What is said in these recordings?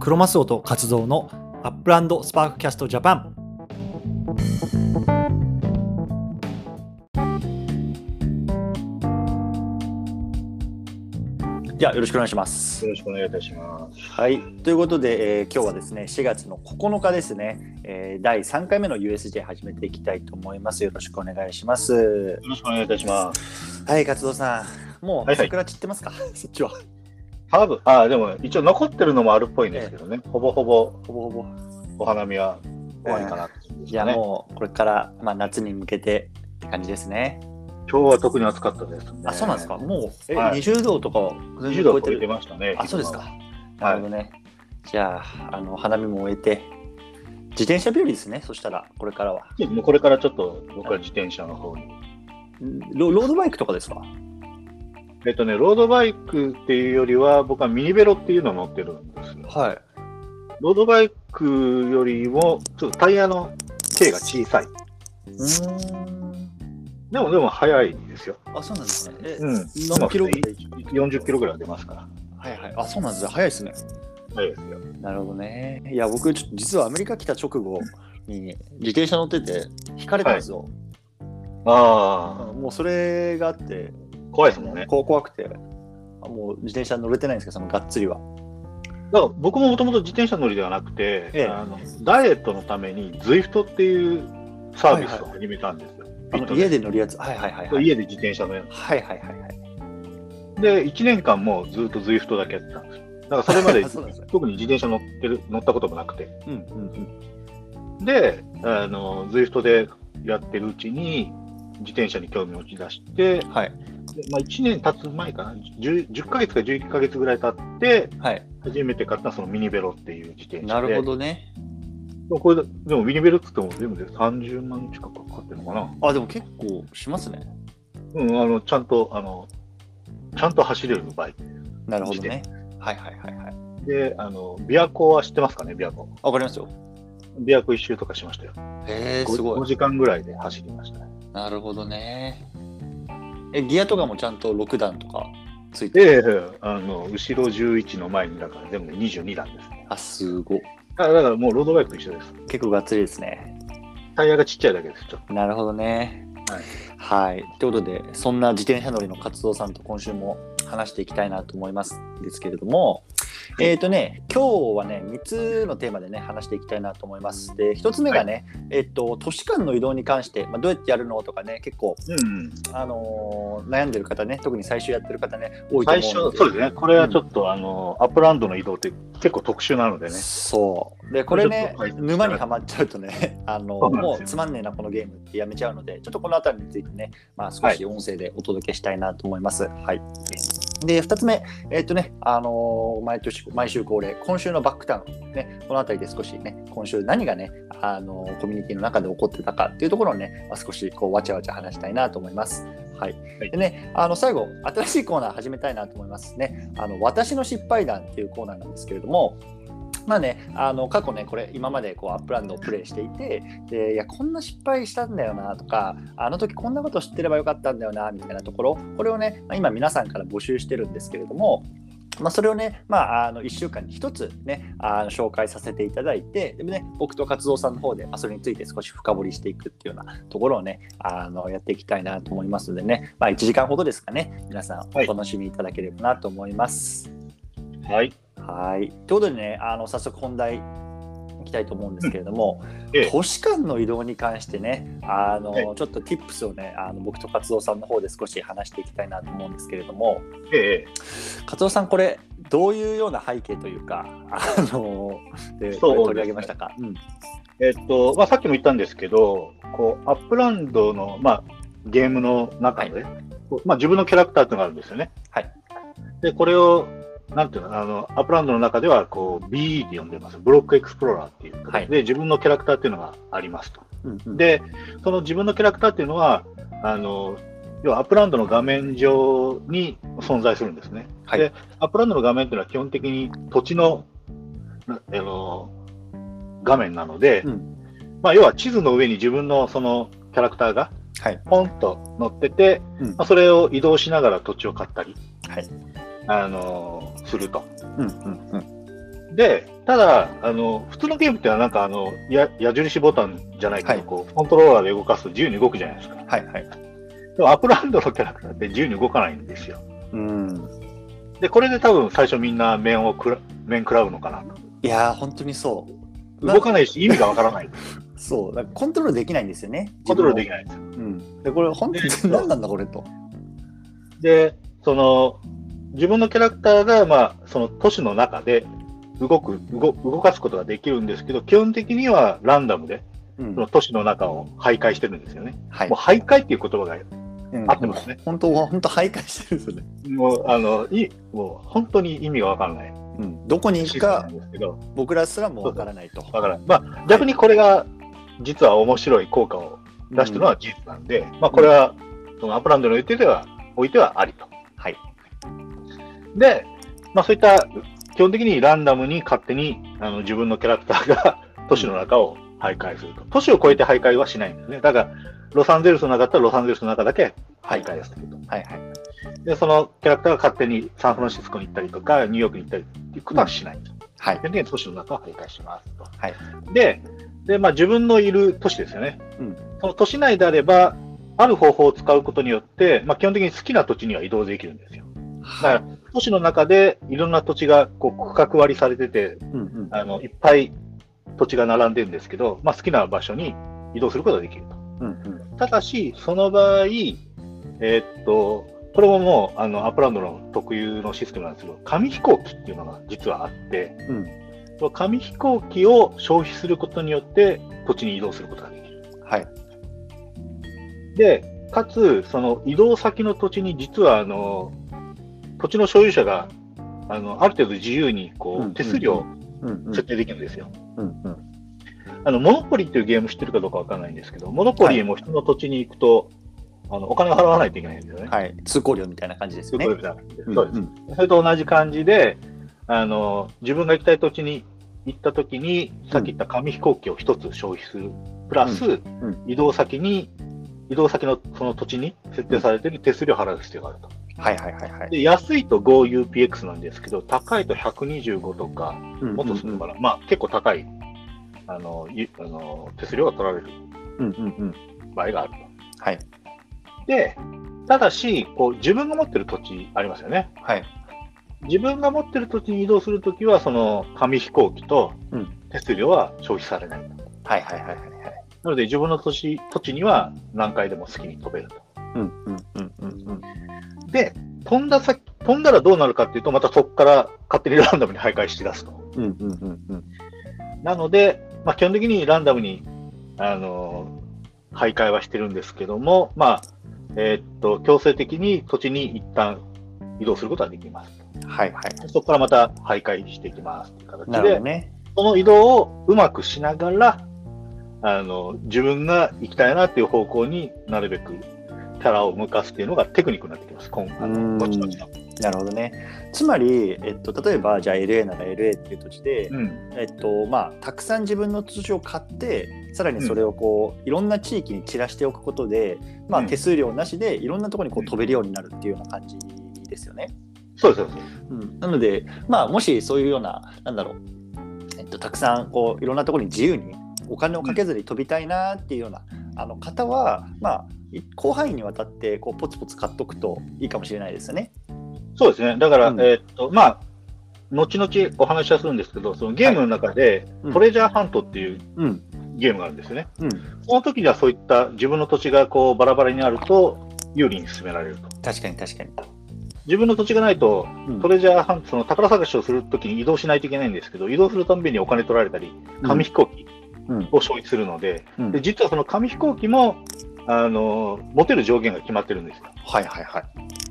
クロマスオと活動のアップランドスパークキャストジャパンじゃあよろしくお願いします。よろしくお願いいたします。はい、ということで、えー今日はですね4月の9日ですね、えー第3回目の USJ 始めていきたいと思います。よろしくお願いします。よろしくお願いいたします。はい、活動さん、もうはいはい桜散ってますか、そっちは。多分あでも一応残ってるのもあるっぽいんですけどね、ほぼほぼほぼほぼ。お花見は終わりかなって感じですいや。もうこれから、まあ、夏に向けてって感じですね。今日は特に暑かったですね。あ、そうなんですか。もう、え、はい20度とかを全20然超えてる度を超えて。ましたね。あ、そうですか。はなるほどね。じゃあ、あの花見も終えて、自転車日和ですね。そしたら、これからは。もうこれからちょっと僕は自転車の方に。ロロードバイクとかですか？えっとね、ロードバイクっていうよりは、僕はミニベロっていうのを乗ってるんですよ。はい。ロードバイクよりも、ちょっとタイヤの径が小さい。うーん。でも、でも速いですよ。あ、そうなんですね。え、うん。何キロうまくて40キロぐらい出ますから。はいはい。あ、そうなんですね。早いですね。速いですよ。なるほどね。いや、僕、ちょっと実はアメリカ来た直後に自転車乗ってて、引かれたんですよ。あうんもうそれがあって、あ、怖いですもんね。こう怖くて、あもう自転車乗れてないんですけど、そのがっつりは。だから僕ももともと自転車乗りではなくて、ええあのダイエットのために ZWIFT っていうサービスを始めたんですよ。あの家で乗るやつ？はいはいはいはい。家で自転車のやはいはいはいはい。つ。で、1年間もずっと ZWIFT だけやってたんですよ。だからそれまで。特に自転車乗ってる乗ったこともなくて。うんうんうん。で、あの ZWIFT でやってるうちに自転車に興味を持ち出して、はい。でまあ、1年経つ前かな10、10ヶ月か11ヶ月ぐらい経って、はい。初めて買ったそのミニベロっていう自転車で。なるほどね。でもこれでもミニベルって言っても全部で30万近くかかってるのかな。あ、でも結構しますね。うん、あの、ちゃんと、あの、ちゃんと走れるバイク。なるほどね。はいはいはいはい。で、あの、琵琶湖は知ってますかね、琵琶湖。わかりますよ。琵琶湖一周とかしましたよ。へえ、5, すごい。時間ぐらいで走りましたね。なるほどね。え、ギアとかもちゃんと6段とかついてる？で、あの、後ろ11の前に、だから全部で22段ですね。あ、すごい。だからだからもうロードバイクと一緒です。結構がっつりですね。タイヤがちっちゃいだけです、ちょっと。なるほどね。はい。ということで、そんな自転車乗りの活動さんと今週も話していきたいなと思いますですけれども、えっ、とね、今日はね、3つのテーマでね、話していきたいなと思います。で、1つ目がね、えっと、都市間の移動に関して、まあ、どうやってやるのとかね、結構、うん。あのー悩んでる方ね、特に最初やってる方ね、多いと思うの、最初、そうですね。これはちょっと、あの、アップランドの移動って結構特殊なのでね。そう。で、これね沼にはまっちゃうとね、あの、もうつまんねえな、このゲームってやめちゃうので、ちょっとこのあたりについてね、まあ少し音声でお届けしたいなと思います。はい。で、二つ目、えっとね、あのー毎年、毎週恒例、今週のバックタウン、ね、このあたりで少しね、今週何がね、あのーコミュニティの中で起こってたかっていうところをね、まあ、少しこう、わちゃわちゃ話したいなと思います。はい。はいでね、あの、最後、新しいコーナー始めたいなと思いますね。あの、私の失敗談っていうコーナーなんですけれども、まあね、あの過去ね、これ、今までこうアップランドをプレイしていて、でいや、こんな失敗したんだよなとか、あの時こんなこと知ってればよかったんだよなみたいなところ、これをね、今、皆さんから募集してるんですけれども、まあ、それをね、まあ、あの1週間に1つね、あの紹介させていただいて、でもね、僕と活動さんの方で、まあ、それについて少し深掘りしていくっていうようなところをね、あのやっていきたいなと思いますのでね、まあ、1時間ほどですかね、皆さんお楽しみいただければなと思います。はい。はい。ということでね、あの早速本題いきたいと思うんですけれども、ええ都市間の移動に関してね、あの、ええちょっと tips をね、あの僕と活動さんの方で少し話していきたいなと思うんですけれども、ええ。活動さんこれどういうような背景というか、あので取り上げましたか？うん。えっと、まあ、さっきも言ったんですけど、こう、アップランドの、まあ、ゲームの中で、こうまあ、自分のキャラクターっていうのがあるんですよね。はい。で、これを、なんていうの、あの、アップランドの中では、こう、BE って呼んでます。 Block Explorer っていう形で、自分のキャラクターっていうのがありますと。うんうん、で、その自分のキャラクターっていうのは、あの、要はアップランドの画面上に存在するんですね。はいで、アップランドの画面っていうのは基本的に土地の、なあの、画面なので、うんまあ、要は地図の上に自分のそのキャラクターがはい。ポンと乗ってて、うんまあ、それを移動しながら土地を買ったり、はい。あのすると。うんうんうん。で、ただ、あの、普通のゲームってのはなんかあの、や矢印ボタンじゃないけど、はいこう、コントローラーで動かすと自由に動くじゃないですか。はいはい。でもアップランドのキャラクターって自由に動かないんですよ。うん。で、これで多分最初みんな面をくら、面食らうのかなと。いやー、本当にそう。動かないし、意味がわからない。そう、だからコントロールできないんですよね。コントロールできない。んですよ。うん。で、これ本当でに何なんだこれと。で、その、自分のキャラクターが、まあ、その都市の中で動く、動動かすことができるんですけど、基本的にはランダムで、うんその都市の中を徘徊してるんですよね。はいもう。徘徊っていう言葉が、うん合ってますね。本当、本当徘徊してるんですよね。もう、あの、いもう本当に意味がわからない。うん。どこに行くか僕らすらもわからないと。わからない。まあ、逆にこれが、実は面白い効果を出してるのは事実なんで、まあ、これは、そのアップランドの予定では、おいてはありと。はい。で、まあ、そういった基本的にランダムに勝手にあの自分のキャラクターが都市の中を徘徊すると。都市を越えて徘徊はしないんですね。だから、ロサンゼルスの中だったらロサンゼルスの中だけ徘徊をすると。はいはい。で、そのキャラクターが勝手にサンフランシスコに行ったりとか、ニューヨークに行ったりっていうことはしないと。はい。基本的に都市の中を徘徊しますと。はい。で、でまあ、自分のいる都市ですよね。うんその都市内であれば、ある方法を使うことによって、まあ、基本的に好きな土地には移動できるんですよ。だから、都市の中でいろんな土地がこう区画割りされてて、うんうん。あのいっぱい土地が並んでるんですけど、まあ、好きな場所に移動することができると。うんうん。ただし、その場合、えーっと、これももうあのアップランドの特有のシステムなんですけど、紙飛行機っていうのが実はあって、うんその紙飛行機を消費することによって土地に移動することができる。はい。で、かつ、その移動先の土地に実はあの土地の所有者があのある程度自由にこうんうんう手数料。設定できるんですよ。うんうん。あのモノポリっていうゲーム知ってるかどうかわからないんですけど、モノポリも人の土地に行くと、あのお金を払わないといけないんですよね。はい。通行料みたいな感じですよね。そうですそうです。んそれと同じ感じで、あの自分が行きたい土地に行ったときに、さっき言った紙飛行機を一つ消費する、プラス、ん移動先に、移動先のその土地に設定されている手数料を払う必要があると。はいはいはいはい。で安いと GoUPX なんですけど、高いと125とか、もっとするのかな、まあ結構高いあのゆあの手数料が取られるうんうんうん。場合があるはい。と。で、ただし、こう自分が持ってる土地ありますよね。はい。自分が持ってる土地に移動するときは、その紙飛行機とうん手数料は消費されない。はいはいはいはいはい。なので、自分の土地土地には何回でも好きに飛べると。うんうんうんうんうん。で、飛んだ先、飛んだらどうなるかっていうと、またそこから勝手にランダムに徘徊し出すと。うんうんうんうん。なので、まあ、基本的にランダムに、あのー徘徊はしてるんですけども、まあ、えーっと、強制的に土地に一旦移動することができます。はいはい。そこからまた徘徊していきますという形でね。その移動をうまくしながら、あの、自分が行きたいなっていう方向になるべくキャラを向かすっていうのがテクニックになってきます。今後々のなるほどね。つまり、えっと、例えば、じゃあ LA なら LA っていう土地で、うん。えっと、まあ、たくさん自分の土地を買って、さらにそれをこう、いろんな地域に散らしておくことで、まあ、うん手数料なしでいろんなところにこう飛べるようになるっていうような感じですよね。そうです、そうです。うん、なので、まあ、もしそういうような、なんだろう、えっと、たくさんこういろんなところに自由にお金をかけずに飛びたいなっていうような、あの方は、まあ、い広範囲にわたってこうポツポツ買っとくといいかもしれないですよね。そうですね。だから、うんえーっと、まあ、後々お話はするんですけど、そのゲームの中で、うんトレジャーハントっていううん、ゲームがあるんですよね。うん、その時にはそういった自分の土地がこうバラバラになると有利に進められると。確かに確かに。自分の土地がないと、うんトレジャーハント、その宝探しをするときに移動しないといけないんですけど、移動するたんびにお金取られたり、紙飛行機うんを消費するので、うん。で実はその紙飛行機も、あの、持てる上限が決まってるんですよ。はいはいはい。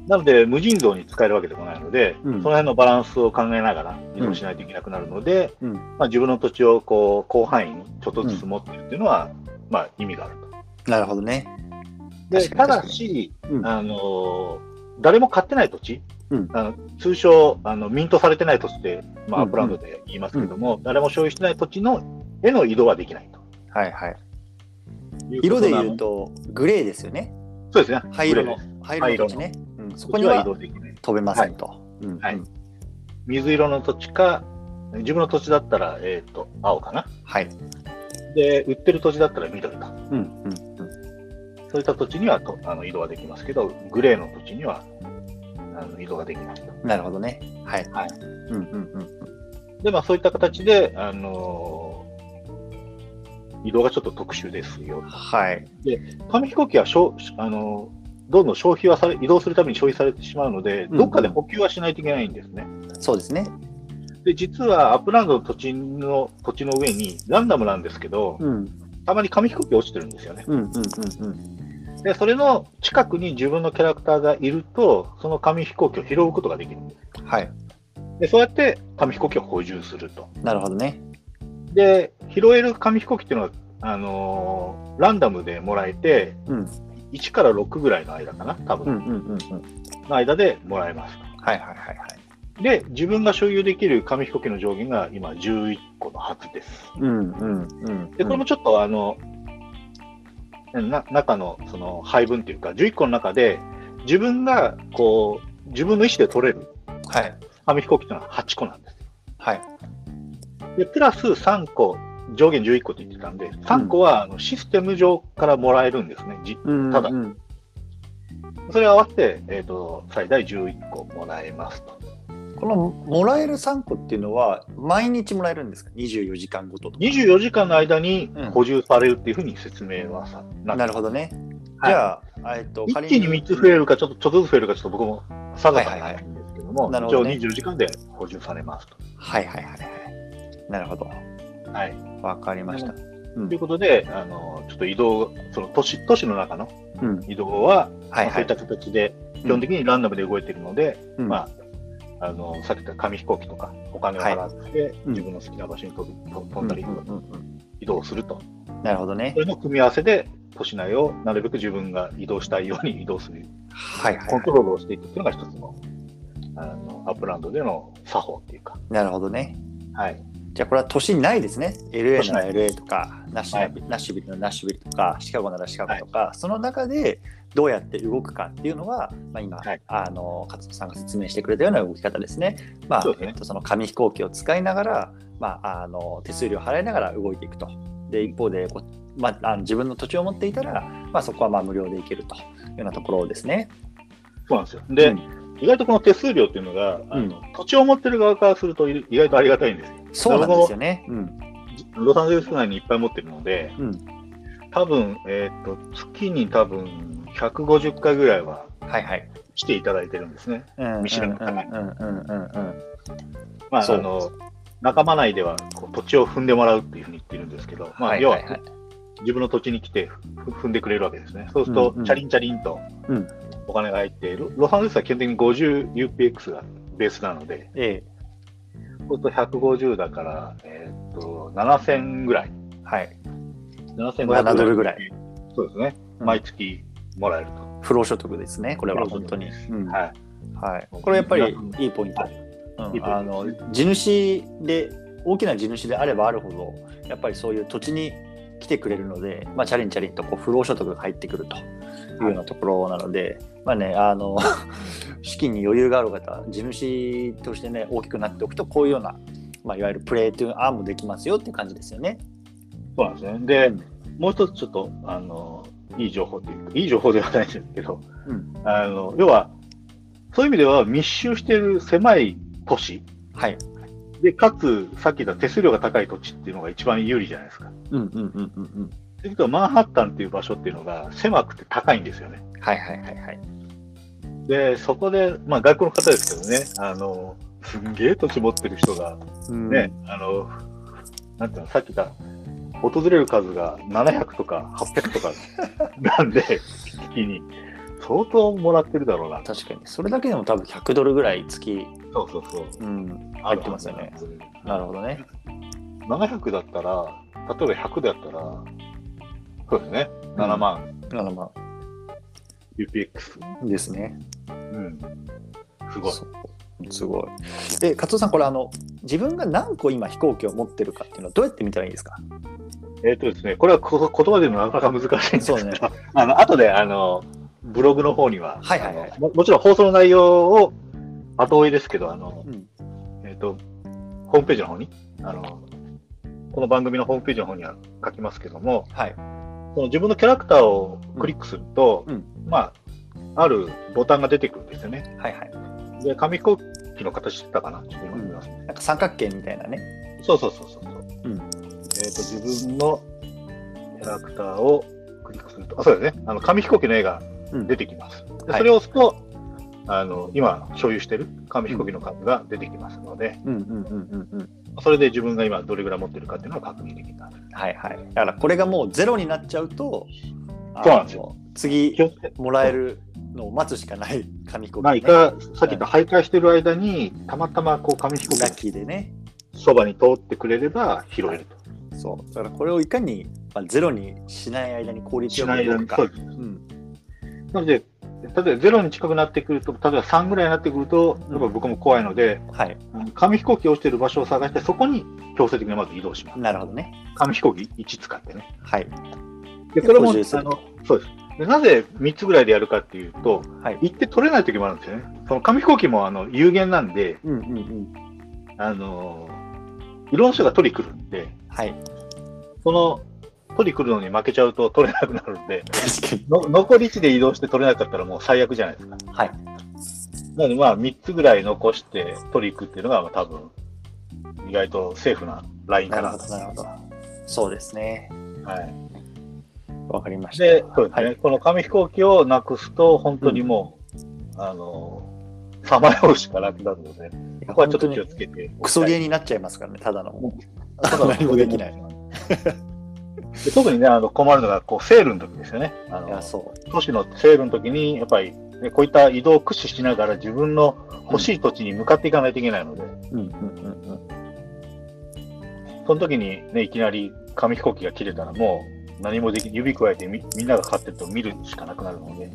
なので、無尽蔵に使えるわけでもないので、うん。その辺のバランスを考えながら移動しないといけなくなるので、うん。まあ、自分の土地をこう広範囲にちょっとずつ持ってるっていうのは、まあ、意味があると。なるほどね。でただし、うん。あの誰も買ってない土地、うん。あの通称あの、ミントされてない土地って、まあ、うんアップランドで言いますけども、誰も所有してない土地のへの移動はできないという、はいはい。色で言うと、グレーですよね。そうですね。灰色の。灰色の土地ね。うん、そこには移動できない。飛べませんと。うんはいうん水色の土地か、自分の土地だったら、えっ、と、青かな？はい。で、売ってる土地だったら緑と。うんうんうん。そういった土地にはとあの移動はできますけど、グレーの土地にはあの移動ができないと。なるほどね。はい。はい。うんうんうん。で、まあそういった形で、あのー移動がちょっと特殊ですよ。はい。紙飛行機はしょう、あのーどんどん消費はされ、移動するために消費されてしまうので、うんどっかで補給はしないといけないんですね。そうですね。で、実はアップランドの土地の、土地の上に、ランダムなんですけど、うん。たまに紙飛行機落ちてるんですよね。うんうんうんうん。で、それの近くに自分のキャラクターがいると、その紙飛行機を拾うことができるんです。はい。で、そうやって紙飛行機を補充すると。なるほどね。で、拾える紙飛行機っていうのは、あのーランダムでもらえて、うん。1から6ぐらいの間かな、多分、うんうんうんうん。の間でもらえますと。はいはいはいはい。で、自分が所有できる紙飛行機の上限が今11個のはずです。うんうんうん。で、これもちょっとあの、な中のその配分っていうか、11個の中で、自分がこう、自分の意思で取れるはい。紙飛行機っていうのは8個なんです。はい。で、プラス3個、上限11個って言ってたんで、3個はあのシステム上からもらえるんですね。じうんただうんそれを合わせて、えっ、と、最大11個もらえますと。このもらえる3個っていうのは毎日もらえるんですか ?24 時間ごととか。24時間の間にうん補充されるっていうふうに説明はさ、なるほどね。はいじゃあ、えっと、一気に3つ増えるか、ちょっとちょっとずつ増えるか、ちょっと僕も定かないんですけども、一応はいはいはいなるほどね24時間で補充されますと。はいはいはいはい。なるほど。はい。わかりました。うんということで、あの、ちょっと移動、その都市、都市の中のうん。移動は、そういった。形で、基本的にランダムで動いているので、うんまあ、あの、さっき言った紙飛行機とか、お金を払って、うん自分の好きな場所に飛飛んだり、移動すると。なるほどね。それの組み合わせで、都市内をなるべく自分が移動したいように 移動する、はいコントロールをしていくっていうのが一つの、あの、アップランドでの作法っていうか、い。なるほどね。はい。じゃあこれは都心ないですね。LA なら LA とか、ナッシュナビナッシュビルのナッシュビルとか、シカゴならシカゴとか、その中でどうやって動くかっていうのが、まあ、今、はいあの勝野さんが説明してくれたような動き方ですね。まあねえっと、その紙飛行機を使いながら、まあ、あの手数料を払いながら動いていくと。で一方でこう、まあ、あの自分の土地を持っていたら、まあ、そこはまあ無料で行けるというようなところですね。そうなんですよ。で、うん意外とこの手数料っていうのが、あの土地を持ってる側からすると意外とありがたいんですよ。そうなんですよね。うんロサンゼルス内にいっぱい持ってるので、うん多分、えっ、と、月に多分150回ぐらいははいはい。来ていただいてるんですね。うん見知らぬ方うんうんうんうんうんまあ、の、仲間内ではこう土地を踏んでもらうっていうふうに言ってるんですけど、まあ、要ははいはいはい自分の土地に来てふ踏んでくれるわけですね。そうするとチャリンチャリンとうんお金が入って、ロロサンゼルスは基本的に 50UPX がベースなので、えそうすると150だから、えっ、と、7000ぐらい。えはい。7500 7ドルぐらい。そうですね。うん毎月もらえると。不労所得ですね、これは本当に。うんはい。はい、これやっぱりいいポイント。はいうんいいポイントあの地主で大きな地主であればあるほどやっぱりそういう土地に来てくれるので、まあ、チャリンチャリンとこう不労所得が入ってくるというようなところなので、まあねあの 資金に余裕がある方地主としてね大きくなっておくとこういうような、まあ、いわゆるプレーという案もできますよっていう感じですよね。そうなんですね。で、うんもう一つちょっと、あの、いい情報というか、いい情報ではないんですけど、うんあの、要は、そういう意味では密集している狭い都市はい、で、かつ、さっき言った手数料が高い土地っていうのが一番有利じゃないですか。うんうんうんうんうんということは、マンハッタンっていう場所っていうのが狭くて高いんですよね。はいはいはいはい。で、そこで、まあ、外国の方ですけどね、あの、すんげえ土地持ってる人が、うんね、あの、なんていうの、さっき言った、訪れる数が700とか800とか なんで、月に、相当もらってるだろうな。確かにそれだけでも多分100ドルぐらい月、そうそうそう。うん、入ってますよね。なるほどね。700だったら、例えば100だったら、そうですね、7万7万 UPX。ですね。うん。すごい。すごい。で、勝尾さん、これあの、自分が何個今飛行機を持ってるかっていうのはどうやって見たらいいですか？えっ、とですね、これはこ言葉で言うのはなかなか難しいんですけど、そうね あの後であのブログの方には、はいはいはいももちろん放送の内容を後追いですけど、あのうん。えっ、と、ホームページの方に、あの、この番組のホームページの方には書きますけども、はい。その自分のキャラクターをクリックすると、うんまあ、あるボタンが出てくるんですよね。はいはい。で、紙飛行機の形してたかなちょっと今見ますね。なんか三角形みたいなね。そうそうそうそう。うん。えっ、と、自分のキャラクターをクリックすると、あ、そうですね。あの、紙飛行機の絵がうん出てきます。ではいそれを押すと、あの、今所有してる紙飛行機の数が出てきますので。それで自分が今どれぐらい持ってるかっていうのを確認できます。はいはい。だからこれがもうゼロになっちゃうと、そうなんですよ。次もらえるのを待つしかない紙飛行機、ないか、さっき言った徘徊してる間に、たまたまこう紙飛行機でね。そばに通ってくれれば拾えると。そう。だからこれをいかに、まあ、ゼロにしない間に効率よく。動くか。なので、例えばゼロに近くなってくると、例えば3ぐらいになってくると、やっぱ僕も怖いので、はい。紙飛行機落ちてる場所を探して、そこに強制的にまず移動します。なるほどね。紙飛行機1使ってね。はい。で、これも、あの、そうです。でなぜ3つぐらいでやるかっていうと、はい。行って取れない時もあるんですよね。その紙飛行機もあの有限なんで、うんうんうん。あのいろんな人が取り来るんで、はい。その取り来るのに負けちゃうと取れなくなるんで、残り値で移動して取れなかったらもう最悪じゃないですか。はい。なのでまあ3つぐらい残して取り行くっていうのがまあ多分意外とセーフなラインかなと。なるほど、なるほど。そうですね。はい、わかりました。で、そうですね、はい。この紙飛行機をなくすと本当にもう、あのさまようしかなくなるので、ここはちょっと気をつけて。クソゲーになっちゃいますからね、ただの。ただの何もできない。で特にね、あの困るのがこうセールの時ですよね。あのそ都市のセールの時に、やっぱり、ね、こういった移動を駆使しながら自分の欲しい土地に向かっていかないといけないので。その時にね、いきなり紙飛行機が切れたらもう何もでき、指加えてみみんなが買ってると見るしかなくなるので。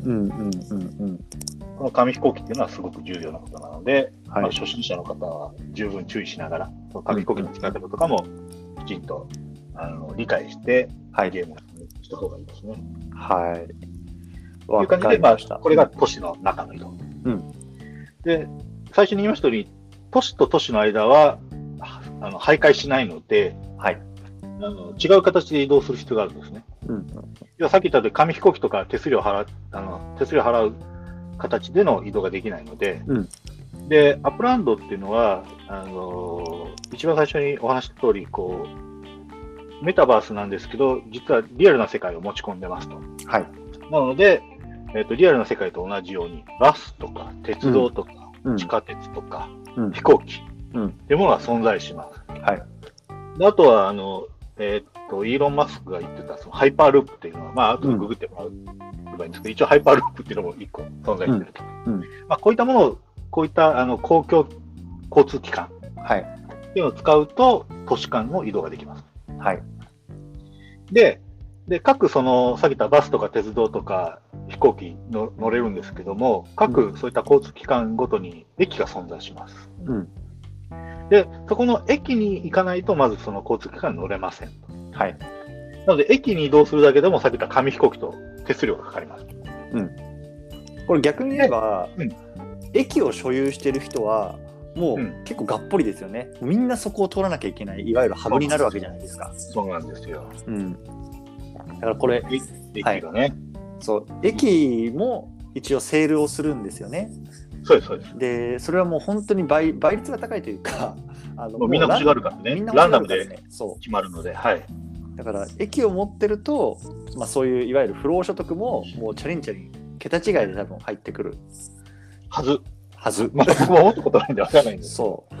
この紙飛行機っていうのはすごく重要なことなので、まあ、はい。初心者の方は十分注意しながら、その紙飛行機の使い方とかもきちんとあの理解して、はい。ゲームをした方がいいですね。はい。というわ感じで、まあ。これが都市の中の移動。うんで、最初に言いましたように、都市と都市の間ははあの徘徊しないのではい。あの、違う形で移動する必要があるんですね。うんうん。要はさっき言ったように紙飛行機とか手数料払うあの手数料払う形での移動ができないので、うんで、アップランドっていうのは、あの一番最初にお話しした通り、こう、メタバースなんですけど、実はリアルな世界を持ち込んでますと。はい。なので、えっとリアルな世界と同じように、バスとか鉄道とか、うん地下鉄とか、うん飛行機うんっていうものが存在します。はい。であとは、あの、えっと、イーロン・マスクが言ってた、そのハイパーループっていうのは、まあ、後でググってもらえればいいんですけど、一応ハイパーループっていうのも一個存在してると。うんうんまあ、こういったものを、こういったあの公共交通機関はい。っていうのを使うと、都市間の移動ができます。はい。で、で各その、さっき言ったバスとか鉄道とか飛行機の乗れるんですけども、各そういった交通機関ごとに駅が存在します。うん。で、そこの駅に行かないと、まずその交通機関に乗れません。はい。なので、駅に移動するだけでも、さっき言った紙飛行機と手数料がかかります。これ逆に言えば、うん駅を所有してる人は、もうう結構がっぽりですよね。みんなそこを通らなきゃいけない、いわゆるハブになるわけじゃないですか。そうなんですよ。うん。だからこれ、駅がね。そう、駅も一応セールをするんですよね。そうです、そうです。で、それはもう本当に倍倍率が高いというか、あのみんな欲しがるからねみんなランダムで。決まるので、はい。だから駅を持ってると、まあ、そういういわゆる不労所得ももうチャリンチャリン桁違いで多分入ってくるはず。はず。まあ、僕も思ったことないんでわからないんです。そう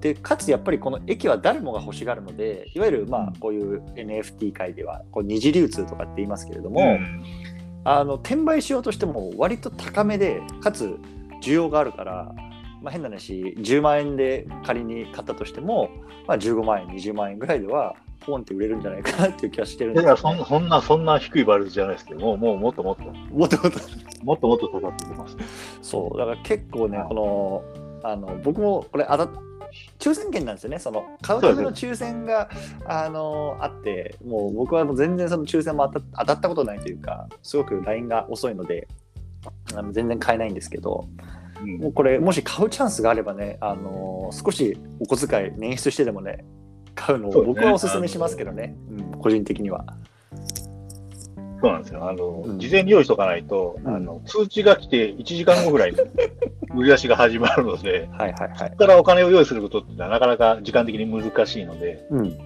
でかつやっぱりこの駅は誰もが欲しがるのでいわゆるまあこういう NFT 界ではこう二次流通とかって言いますけれども、んあの転売しようとしても割と高めでかつ需要があるから、まあ、変な話10万円で仮に買ったとしても、まあ、15万円20万円ぐらいではポンって売れるんじゃないかなっていう気はしてるんです。よ、いやそんそんな、そんな低いバルじゃないですけども、もうもっともっと、もともと。もっともっと高く出ます。そう。だから結構ねはい。このあの僕もこれ当たっ抽選券なんですよね。その買うための抽選があのあってもう僕はもう全然その抽選も当た当たったことないというかすごく LINE が遅いのであの全然買えないんですけどうん。もうこれもし買うチャンスがあればね、あのー少しお小遣い捻出してでもね買うのを僕はおすすめしますけどね、うん、個人的には。そうなんですよ。あの、うん事前に用意しとかないと、うんあの、通知が来て1時間後ぐらいに 売り出しが始まるので、はいはいはいそこ。からお金を用意することってのはなかなか時間的に難しいので、うん、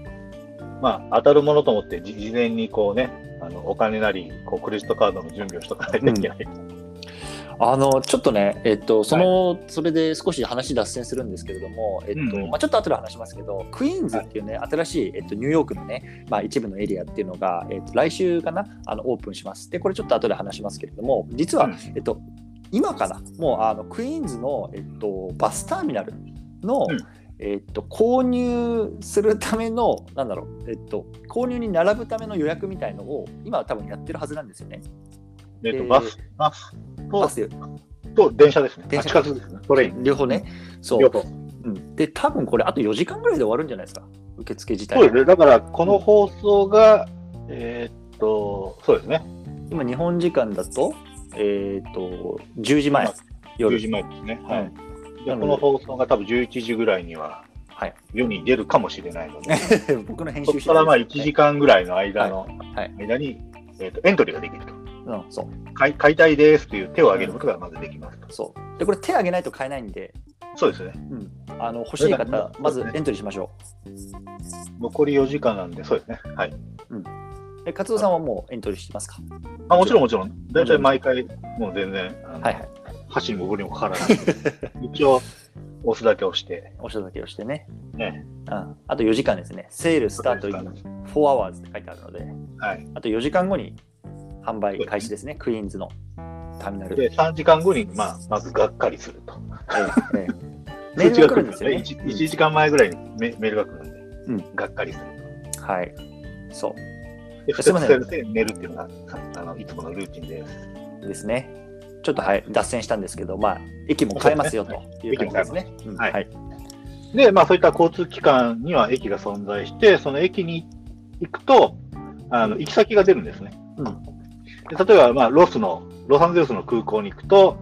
まあ、当たるものと思って、じ事前にこうね、あのお金なり、こうクレジットカードの準備をしとかないといけない。あのちょっとね、えっと、その、それで少し話脱線するんですけれども、えっとまあ、ちょっと後で話しますけど、クイーンズっていうね、新しい、えっと、ニューヨークのね、まあ、一部のエリアっていうのが、えっと、来週かなあの、オープンします。で、これちょっと後で話しますけれども、実は、うん。えっと、今かな、もうあのクイーンズの、えっと、バスターミナルの、うん。えっと、購入するための、なんだろう、えっと、購入に並ぶための予約みたいのを、今は多分やってるはずなんですよね。えっと、えーバス、バスとバスと電車ですね。電車あ地下鉄ですね。トレイン。両方ね。そう。両方。うん、で、多分これ、あと4時間ぐらいで終わるんじゃないですか、受付自体そうですね。だから、この放送が、えーっと、そうですね。今、日本時間だと、えっ、と、10時前、10夜。時前ですね。うんはい。で、この放送が多分11時ぐらいにははい。世に出るかもしれないので、僕の編そ集こからまあ1時間ぐらいの間の、はい間に、えーっとエントリーができると。うん、そう。買い買いたいですという手を挙げることがまずできますと。そう。で、これ、手挙げないと買えないんで、そうですね。うん、あの欲しい方、ねまずエントリーしましょ残り4時間なんで、そうですね。はい。う。で、勝尾さんはもうエントリーしてますか？あもちろんもちろん。大体毎回、もう全然、あのはいはい。箸にも棒にもかからない。一応、押すだけ押して、おしだけをしてね。ね。うん。あと4時間ですね。 Sale starts in 4 hours って書いてあるので、はい。あと4時間後に販売開始ですね。クイーンズのターミナル。で、3時間後に、まあ、まずがっかりすると。ええええ メールが来るんですよね。1, 1時間前ぐらいにメメールが来るんで、うんがっかりするはい。そう。と。で、すいません伏せて寝るっていうのがあのいつものルーティンです。ですね。ちょっとはい脱線したんですけど、まあ、駅も変えますよという感じですね。うんはいはい。で、まあ、そういった交通機関には駅が存在して、その駅に行くと、あの行き先が出るんですね。うんで例えば、まあ、ロスの、ロサンゼルスの空港に行くと、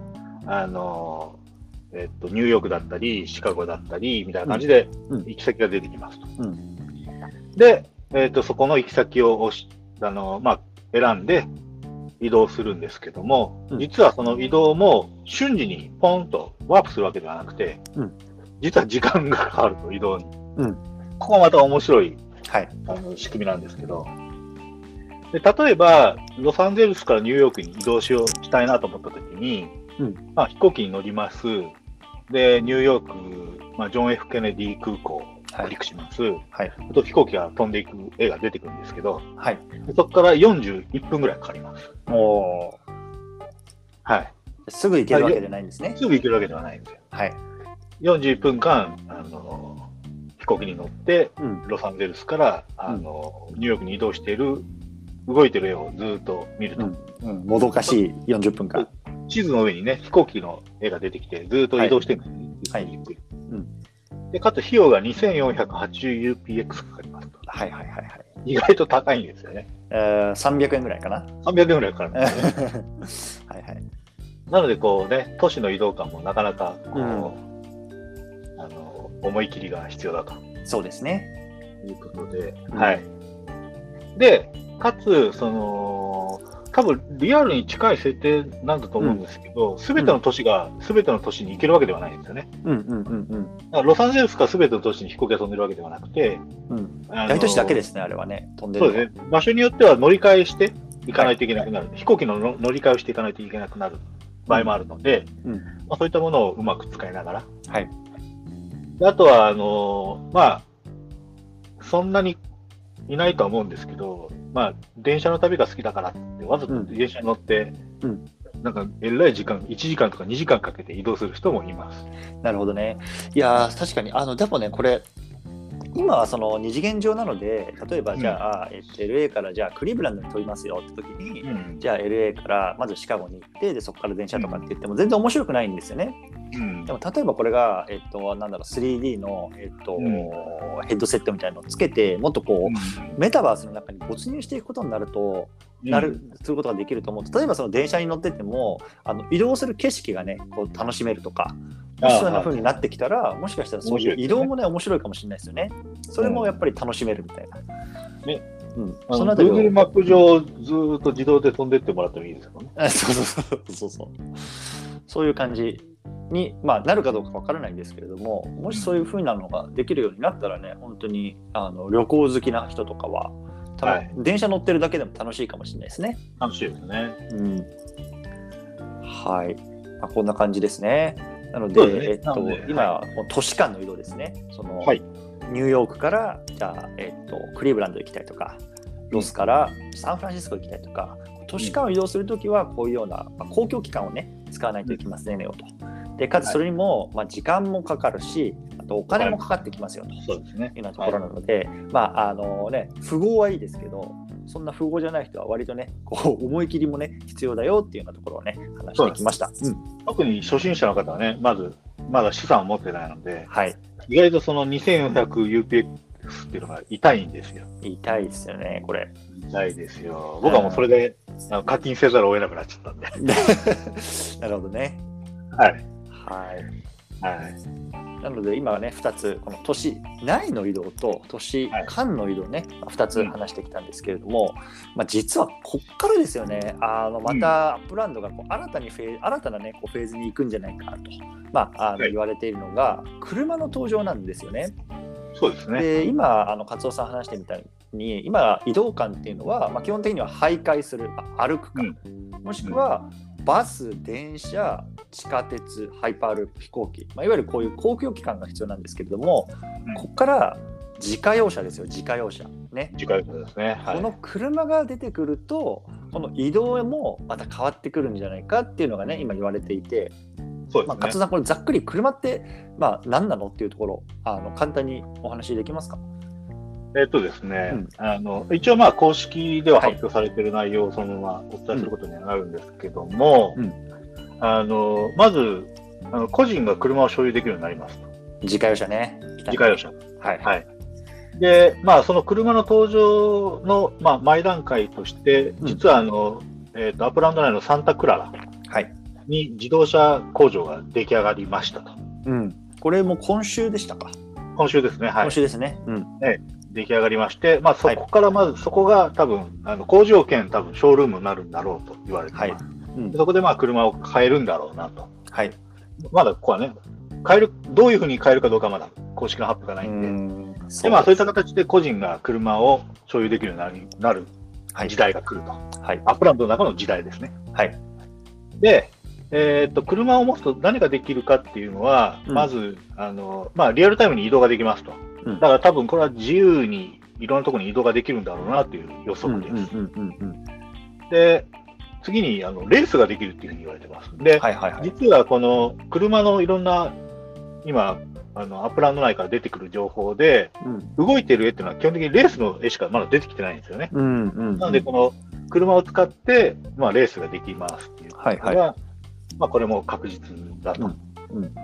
あの、えっと、ニューヨークだったり、シカゴだったり、みたいな感じでうん。うん。行き先が出てきますと。うん。で、えっと、そこの行き先をあの、まあ、選んで移動するんですけども、うん。実はその移動も瞬時にポンとワープするわけではなくて、うん。実は時間がかかると、移動に。うん。ここがまた面白いはい。あの仕組みなんですけど、で例えば、ロサンゼルスからニューヨークに移動しようしたいなと思ったときに、うんまあ、飛行機に乗ります。で、ニューヨーク、まあ、ジョン・ F・ ケネディ空港、はい離陸します。はい。あと飛行機が飛んでいく絵が出てくるんですけど、はい。でそこから41分ぐらいかかります。もはい。う、すぐ行けるわけじゃないんですね。すぐ行けるわけではないんですよ。はい。41分間、あの、飛行機に乗って、うん。ロサンゼルスから、あの、ニューヨークに移動している、動いてる絵をずっと見ると。うん。もどかしい40分間。地図の上にね、飛行機の絵が出てきて、ずっと移動してるんですね。はいゆっくりうんで、かつ費用が 2480UPX かかりますと。はいはいはいはい。意外と高いんですよね。えー、300円ぐらいかな。300円ぐらいかかるん はいですね。はい。なので、こうね、都市の移動感もなかなか、こう、あの、思い切りが必要だとそうですね。いうことで、うんはい。で、かつ、その、多分リアルに近い設定なんだと思うんですけど、すべ、ての都市がすべての都市に行けるわけではないんですよね。うんうんうんだからロサンゼルスからすべての都市に飛行機が飛んでるわけではなくて、うん。大都市だけですね、あれはね。飛んでるのそうですね。場所によっては乗り換えしていかないといけなくなる。飛行機のの乗り換えをしていかないといけなくなる場合もあるので、うん。まあ、そういったものをうまく使いながら。はい。であとは、あのまあ、そんなにいないとは思うんですけど、まあ、電車の旅が好きだからって、わざと電車に乗って、うんなんか、えらい時間、1時間とか2時間かけて移動する人もいます。なるほどね。いやー、確かに、あの、でもね、これ、今はその二次元上なので、例えばじゃあ、えっと LA からじゃあクリーブランドに飛びますよって時に、うん。じゃあ LA からまずシカゴに行って、でそこから電車とかって言っても全然面白くないんですよね。うん。でも例えばこれが、えっと、なんだろう、3D の、えっとうん。ヘッドセットみたいなのをつけて、もっとこう、メタバースの中に没入していくことになると、なる、することができると思うと例えばその電車に乗っててもあの移動する景色がねこう楽しめるとかそういうふうになってきたらもしかしたらそういう移動もね面白いかもしれないですよね。それもやっぱり楽しめるみたいな。ねうん、そのあたりを Google マップ上、ずーっと自動で飛んでってもらってもいいですかね。あ そうそうそうそうそう。そういう感じに、まあ、なるかどうかわからないんですけれども、もしそういうふうなのができるようになったらね、本当にあの旅行好きな人とかは、多分はい電車乗ってるだけでも楽しいかもしれないですね。楽しいですね。うん。はい。まあ、こんな感じですね。なので、ねえっと今、この都市間の移動ですね。その、はいニューヨークから、じゃあ、えっと、クリーブランド行きたいとか、ロスからサンフランシスコ行きたいとか、都市間を移動するときは、こういうような、まあ、公共機関をね、使わないといけませんよと。で、かつそれにも、まあ、時間もかかるし、あとお金もかかってきますよと。そうですねいうようなところなので、まああのね、富豪はいいですけど、そんな富豪じゃない人は割とね、こう思い切りもね、必要だよっていうようなところをね、話してきました。うん、特に初心者の方はね、まず、まだ資産を持ってないので、はい、意外とその 2400UPX っていうのが痛いんですよ。痛いですよね、これ。痛いですよ。僕はもうそれで、あの課金せざるを得なくなっちゃったんで。なるほどね。はい。はい。はい。なので今はね、2つ、この都市内の移動と都市間の移動ね、2つ話してきたんですけれども、まあ、実はこっからですよね、あのまたアップランドがこう新たにフェー新たな、ね、こうフェーズに行くんじゃないかと、まあ、あのはい。言われているのが、車の登場なんですよね。そうですね。で今、あの勝夫さん話したみたいに、今、移動間っていうのは、まあ、基本的には徘徊する、まあ歩くか、もしくはバス、電車、地下鉄、ハイパーループ、飛行機、まあ、いわゆるこういう公共機関が必要なんですけれども、うんここから自家用車ですよ、自家用車。ね。次回ですね。はい。この車が出てくると、この移動もまた変わってくるんじゃないかっていうのがね、今言われていて、まあ、そうですね。勝さん、これざっくり車って、まあ、何なのっていうところ、あの簡単にお話しできますか？えっとですね、うんあの一応まあ公式では発表されている内容をそのままお伝えすることにはなるんですけども、うんあのまずあの個人が車を所有できるようになりますと。自家用車ね。自家用車。はい。はい。で、まあその車の登場の、まあ、前段階として、うん実はあの、えっ、と、アップランド内のサンタクララはい。に自動車工場が出来上がりましたと。うん。これも今週でしたか？今週ですね。はい今。週ですね。うん。出来上がりまして、まあ、そこからまず、そこが多分、あの工場兼多分ショールームになるんだろうと言われてます。はいうんでそこでまあ車を買えるんだろうなと。はい。まだここはね、買える、どういうふうに買えるかどうかはまだ公式の発表がないんで。んで、まあそういった形で個人が車を所有できるようになるはい時代が来ると。はい。アップランドの中の時代ですね。はい。で、えーっと、車を持つと何ができるかっていうのは、うんまず、あの、まあリアルタイムに移動ができますと。うんだから多分これは自由にいろんなところに移動ができるんだろうなという予測です。で、次にあのレースができるっていうふうに言われてます。で、はいはいはい。実はこの車のいろんな、今、あのアップランド内から出てくる情報で、うん動いてる絵っていうのは基本的にレースの絵しかまだ出てきてないんですよね。うんうん。なので、この車を使って、まあ、レースができますっていうのが、はいはまあ、これも確実だと。うんうん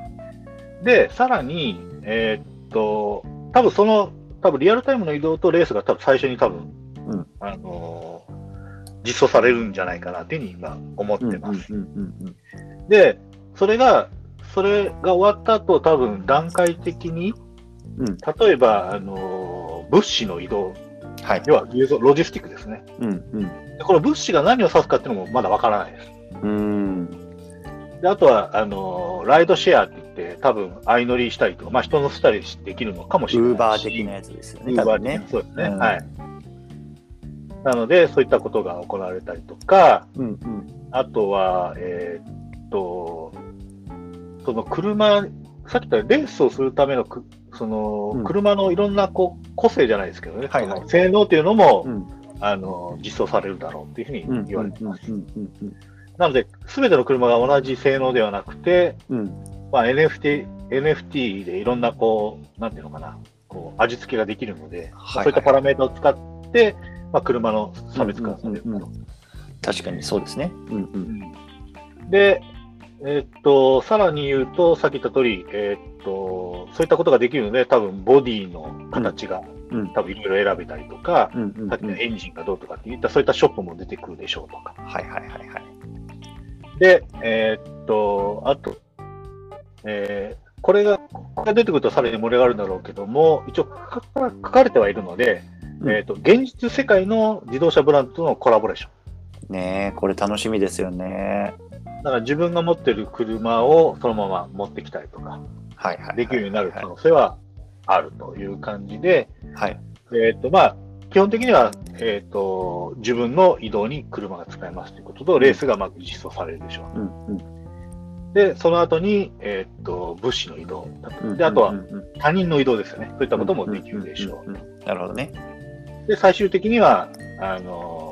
で、さらに、えーっと、多分その、多分リアルタイムの移動とレースが多分最初に多分、うんあのー実装されるんじゃないかなっていうふうに今思ってうんます。で、それが、それが終わった後、多分段階的に、うん例えば、あのー物資の移動、はい。要はロジスティックですね。うんうんでこの物資が何を指すかっていうのもまだわからないです。うんであとは、あのーライドシェアって言って、多分相乗りしたりとか、まあ、人乗せたりできるのかもしれないし。ウーバー的なやつですよね。ウーバーね。そうですね。うんはい。なので、そういったことが行われたりとか、うんうんあとは、えーっと、その車、さっき言ったレースをするためのく、そのうん車のいろんなこう個性じゃないですけどね、はいはいその性能っていうのも、うんあの実装されるだろうっていうふうにうん言われてます。なので、すべての車が同じ性能ではなくて、うんまあ、NFT, NFT でいろんなこう、なんていうのかな、こう味付けができるので、はいそういったパラメータを使って、まあ、車の差別化されるうんうんうんうん。確かにそうですね。うんうん。で、えーっと、さらに言うと、さっき言った通り、えーっと、そういったことができるので、多分ボディの形が、うん。多分いろいろ選べたりとか、うんうんうん。さっきのエンジンがどうとかっていった、そういったショップも出てくるでしょうとか。はいはいはいはい。で、えーっと、あと、えーこれが、これが出てくるとさらに盛り上がるんだろうけども、一応書かれてはいるので、うんえーっと、現実世界の自動車ブランドとのコラボレーション。ねえ、これ楽しみですよね。だから自分が持ってる車をそのまま持ってきたりとか、はいはいはい。できるようになる可能性はあるという感じで、はい。えっ、と、まあ、基本的には、えっ、と、自分の移動に車が使えますということと、レースがまず実装されるでしょうんうんう。で、その後に、えっ、と、物資の移動。うん。で、あとは他人の移動ですよね。そういったこともできるでしょうなるほどね。う。で、最終的には、あのー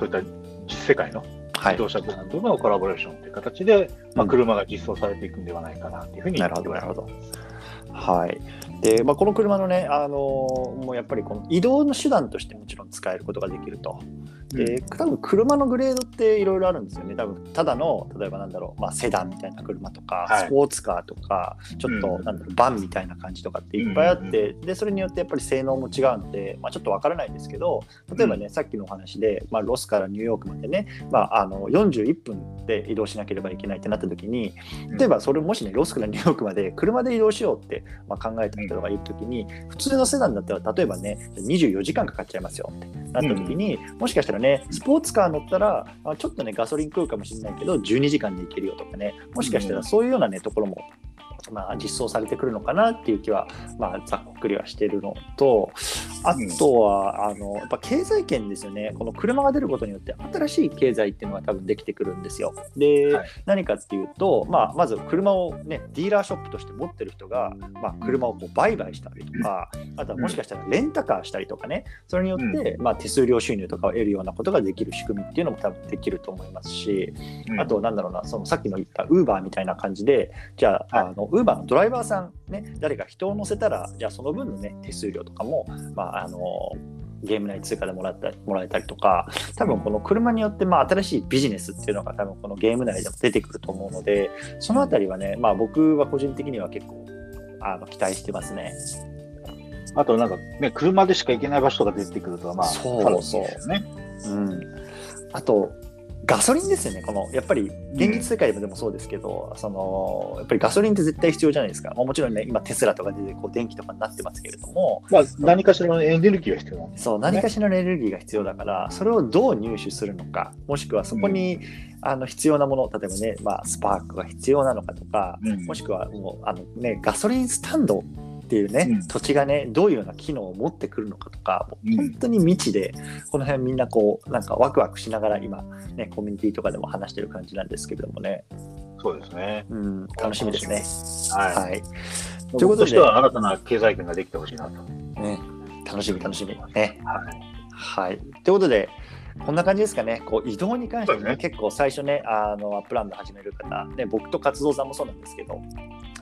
そういった実世界のはい自動。車ブランドのコラボレーションという形で、まあ、うん車が実装されていくんではないかなというふうになるほど、なるほど。はい。で、まあ、この車のね、あのもうやっぱりこの移動の手段としてもちろん使えることができると。で、多分車のグレードっていろいろあるんですよね。多分ただの、例えばなんだろう、まあ、セダンみたいな車とか、はい。スポーツカーとか、ちょっとうん。なんだろう、バンみたいな感じとかっていっぱいあって、で、それによってやっぱり性能も違うんで、まあ、ちょっとわからないんですけど、例えばね、さっきのお話で、まあ、ロスからニューヨークまでね、まあ、あの41分で移動しなければいけないってなった時に、例えばそれもしねロスからニューヨークまで車で移動しようって、まあ、考えた人がいるときに普通のセダンだったら例えばね24時間かかっちゃいますよって。なったときに、もしかしたらねスポーツカー乗ったらちょっとねガソリン食うかもしれないけど12時間で行けるよとかね。もしかしたらそういうようなねところもまあ、実装されてくるのかなっていう気は、まあ、ざっくりはしてるのとあとは、あのやっぱ経済圏ですよね。この車が出ることによって新しい経済っていうのが多分できてくるんですよ。で、はい。何かっていうと、まあ、まず車を、ね、ディーラーショップとして持ってる人が、まあ、車をこう売買したりとか、あとはもしかしたらレンタカーしたりとかね。それによって、まあ、手数料収入とかを得るようなことができる仕組みっていうのも多分できると思いますし、うん。あと、なんだろうな、そのさっきの言ったウーバーみたいな感じで、じゃあ、はい。あのウーバーのドライバーさん、ね、誰か人を乗せたら、じゃあその分の、ね、手数料とかも、まあ、あのゲーム内通貨でもらったもらえたりとか、多分この車によって、まあ、新しいビジネスっていうのが多分このゲーム内でも出てくると思うので、そのあたりはね、まあ、僕は個人的には結構あの期待してますね。あとなんかね、車でしか行けない場所が出てくるとは、まあ、そう楽しいですよね。うん、あとガソリンですよね、このやっぱり現実世界でもそうですけど、そのやっぱりガソリンって絶対必要じゃないですか、まあもちろんね、今、テスラとかでこう電気とかになってますけれども、まあ、何かしらのエネルギーが必要なんです。そう何かしらのエネルギーが必要だから、それをどう入手するのか、もしくはそこに、あの必要なもの、例えばね、まあ、スパークが必要なのかとか、うん。もしくはもうあの、ね、ガソリンスタンドっていうね、うん土地がね、どういうような機能を持ってくるのかとか、本当に未知で、この辺みんなこう、なんかワクワクしながら今、ね、コミュニティとかでも話してる感じなんですけれどもね、そうですね。うん、楽しみですね。はい。はい。という僕ことでとしては新たな経済圏ができてほしいなと。ね、楽しみ、楽しみ。ね。はい。はい。ということで、こんな感じですかね、こう移動に関して、ねね結構最初ね、あのアップランド始める方、ね、僕と活動さんもそうなんですけど、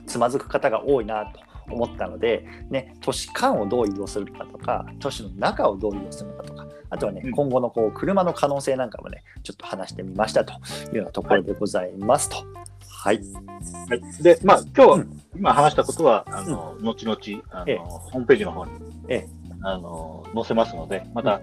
つまずく方が多いなと思ったので、ね、都市間をどう移動するのかとか、都市の中をどう移動するのかとか、あとはね、うん。今後のこう車の可能性なんかもね、ちょっと話してみましたというようなところでございますと。はい。はい、で、まあ、今日、うん。今話したことは、あの、後々、あの、ええ。ホームページの方に、ええ。あの、載せますので、また、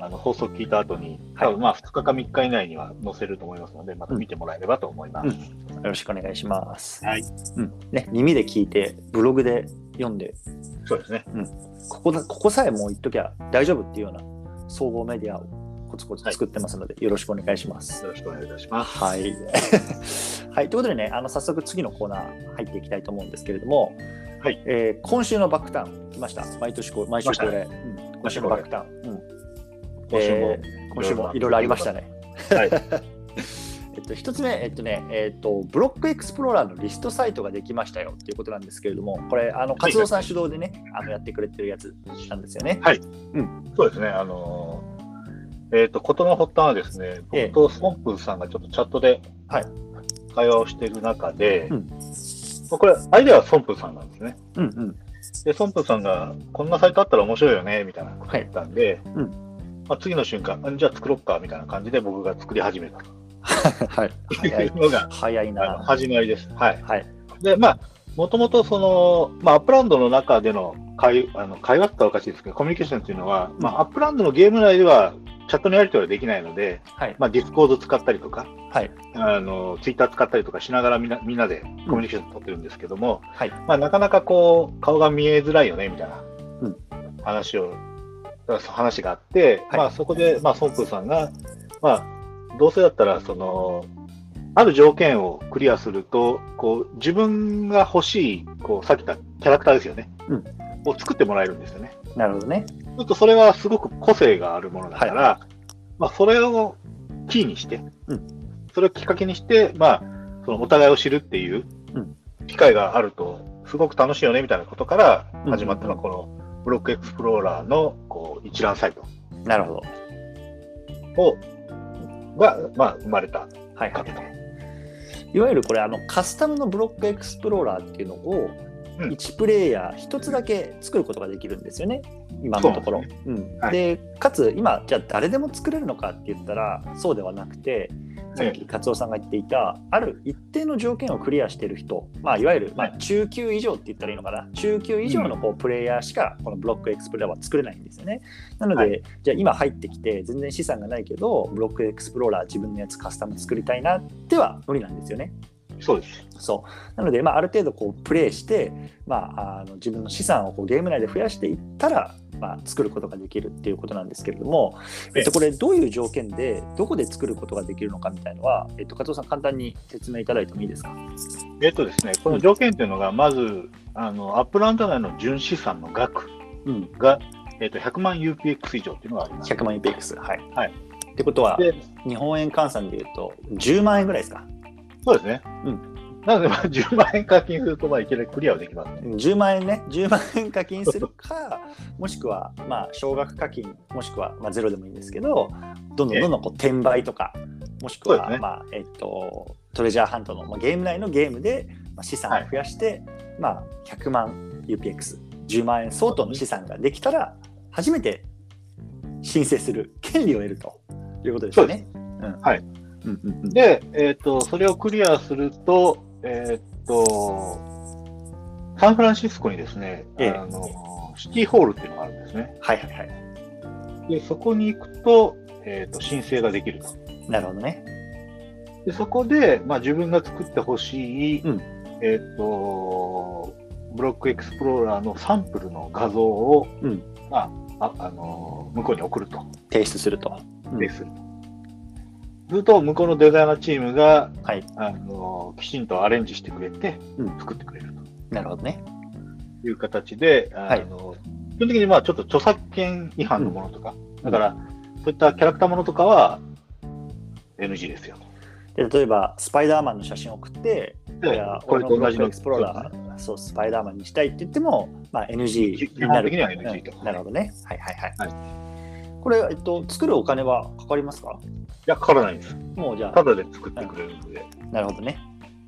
あの、放送聞いた後に、はい多分まあ、2日か3日以内には載せると思いますので、また見てもらえればと思います。うんよろしくお願いします。はい。うん。ね、耳で聞いて、ブログで読んで、そうですね。ここだここさえもう言っときゃ大丈夫っていうような総合メディアをコツコツ作ってますので、よろしくお願いします。よろしくお願いいたします。はい。はい、ということでね、あの早速次のコーナー入っていきたいと思うんですけれども、はいえー今週のバックタウン来ました。毎年こう毎週恒例、来うん今週のバックタウン。うん今週もえー今週もいろいろありましたね。はい。えっと、一つ目、えっとね、えっと、ブロックエクスプローラーのリストサイトができましたよっていうことなんですけれども、これ、あの、活動さん主導でね、あの、やってくれてるやつなんですよね。そうですね。あのーえっ、と、ことの発端はですね、ええ僕とソンプーさんがちょっとチャットではい会話をしている中で、うんまあこれ、アイデアはソンプーさんなんですね。うんうん。で、ソンプーさんが、こんなサイトあったら面白いよね、みたいなこと言ったんで、うんまあ、次の瞬間、あじゃあ作ろっか、みたいな感じで僕が作り始めたと。はい。早い。のが早いな。始まりです。はい。はい。で、まあ、もともとその、まあ、アップランドの中での会あの会話っておかしいですけど、コミュニケーションっていうのは、まあ、アップランドのゲーム内ではチャットのやり取りはできないので、はい。まあ、ディスコード使ったりとか、はい。あのツイッター使ったりとかしながらみんなみんなでコミュニケーション取ってるんですけども、はい。まあ、なかなかこう顔が見えづらいよねみたいなうん話を、話があって、はい。まあ、そこで、まあ、ソンプーさんが、まあ、どうせだったらその、ある条件をクリアすると、こう自分が欲しいこうさっき言ったキャラクターですよね、うん。を作ってもらえるんですよね。なるほどね。ちょっとそれはすごく個性があるものだから、まあ、それをキーにして、うん。それをきっかけにして、まあ、そのお互いを知るっていううん。機会があると、すごく楽しいよねみたいなことからうん始まったのが、このブロックエクスプローラーのこう一覧サイトなるほど。をが、まあ、生まれたはい。かと。いわゆるこれあのカスタムのブロックエクスプローラーっていうのをうん1プレイヤー1つだけ作ることができるんですよね、今のところ。そううんはいでかつ今じゃあ誰でも作れるのかって言ったらそうではなくてさっき勝夫さんが言っていたある一定の条件をクリアしている人、まあ、いわゆるまあは中級以上って言ったらいいのかな中級以上のこうプレイヤーしかこのブロックエクスプローラーは作れないんですよね。なので、はじゃあ今入ってきて全然資産がないけどブロックエクスプローラー自分のやつカスタム作りたいなっては無理なんですよね。そうです。そう。なので、まあ、ある程度こうプレイして、まあ、あの自分の資産をこうゲーム内で増やしていったら、まあ、作ることができるっていうことなんですけれども、えっと、これどういう条件でどこで作ることができるのかみたいのは、えっと、加藤さん簡単に説明いただいてもいいですか？えっとですね、この条件というのが、まず、あのアップランド内の純資産の額うん。が、えっと100万 UPX 以上っていうのがあります。100万 UPX はい、はい。ってことはで日本円換算でいうと10万円ぐらいですか？そうですね。うん。なので、まあ、10万円課金すると、まあ、いきなりクリアはできますね。10万円ね。10万円課金するかもしくはまあ少額課金もしくはまあゼロでもいいんですけどどんどんどんどんこう転売とかもしくは、ね。まあえっとトレジャーハントの、まあ、ゲーム内のゲームで、まあ、資産を増やして、まあ、100万 UPX10 万円相当の資産ができたら初めて申請する権利を得るということですよね。うん。はいうんうんうんで、えっとそれをクリアすると、えっとサンフランシスコにですね、ええあのシティホールっていうのがあるんですね。はいはいはい。でそこに行くと,、えっと申請ができると。なるほどね。でそこで、まあ、自分が作ってほしい、うんえっとブロックエクスプローラーのサンプルの画像を、うんまあああの向こうに送ると。提出すると。うんです。ずっと向こうのデザイナーチームがはい。あのきちんとアレンジしてくれて、うん作ってくれるなるほどね。という形で、あはいの基本的にまあちょっと著作権違反のものとか、だから、そういったキャラクターものとかは NG ですよ。で例えばスパイダーマンの写真を送って、いでや、これと同じのクスプローラー、そう、スパイダーマンにしたいって言っても、まあ、NG になる。基本的には NG とうんなるほどね。はいはいはい。はこれ、えっと、作るお金はかかりますか？いや、かからないんです。もうじゃただで作ってくれるので、あ、なるほどね。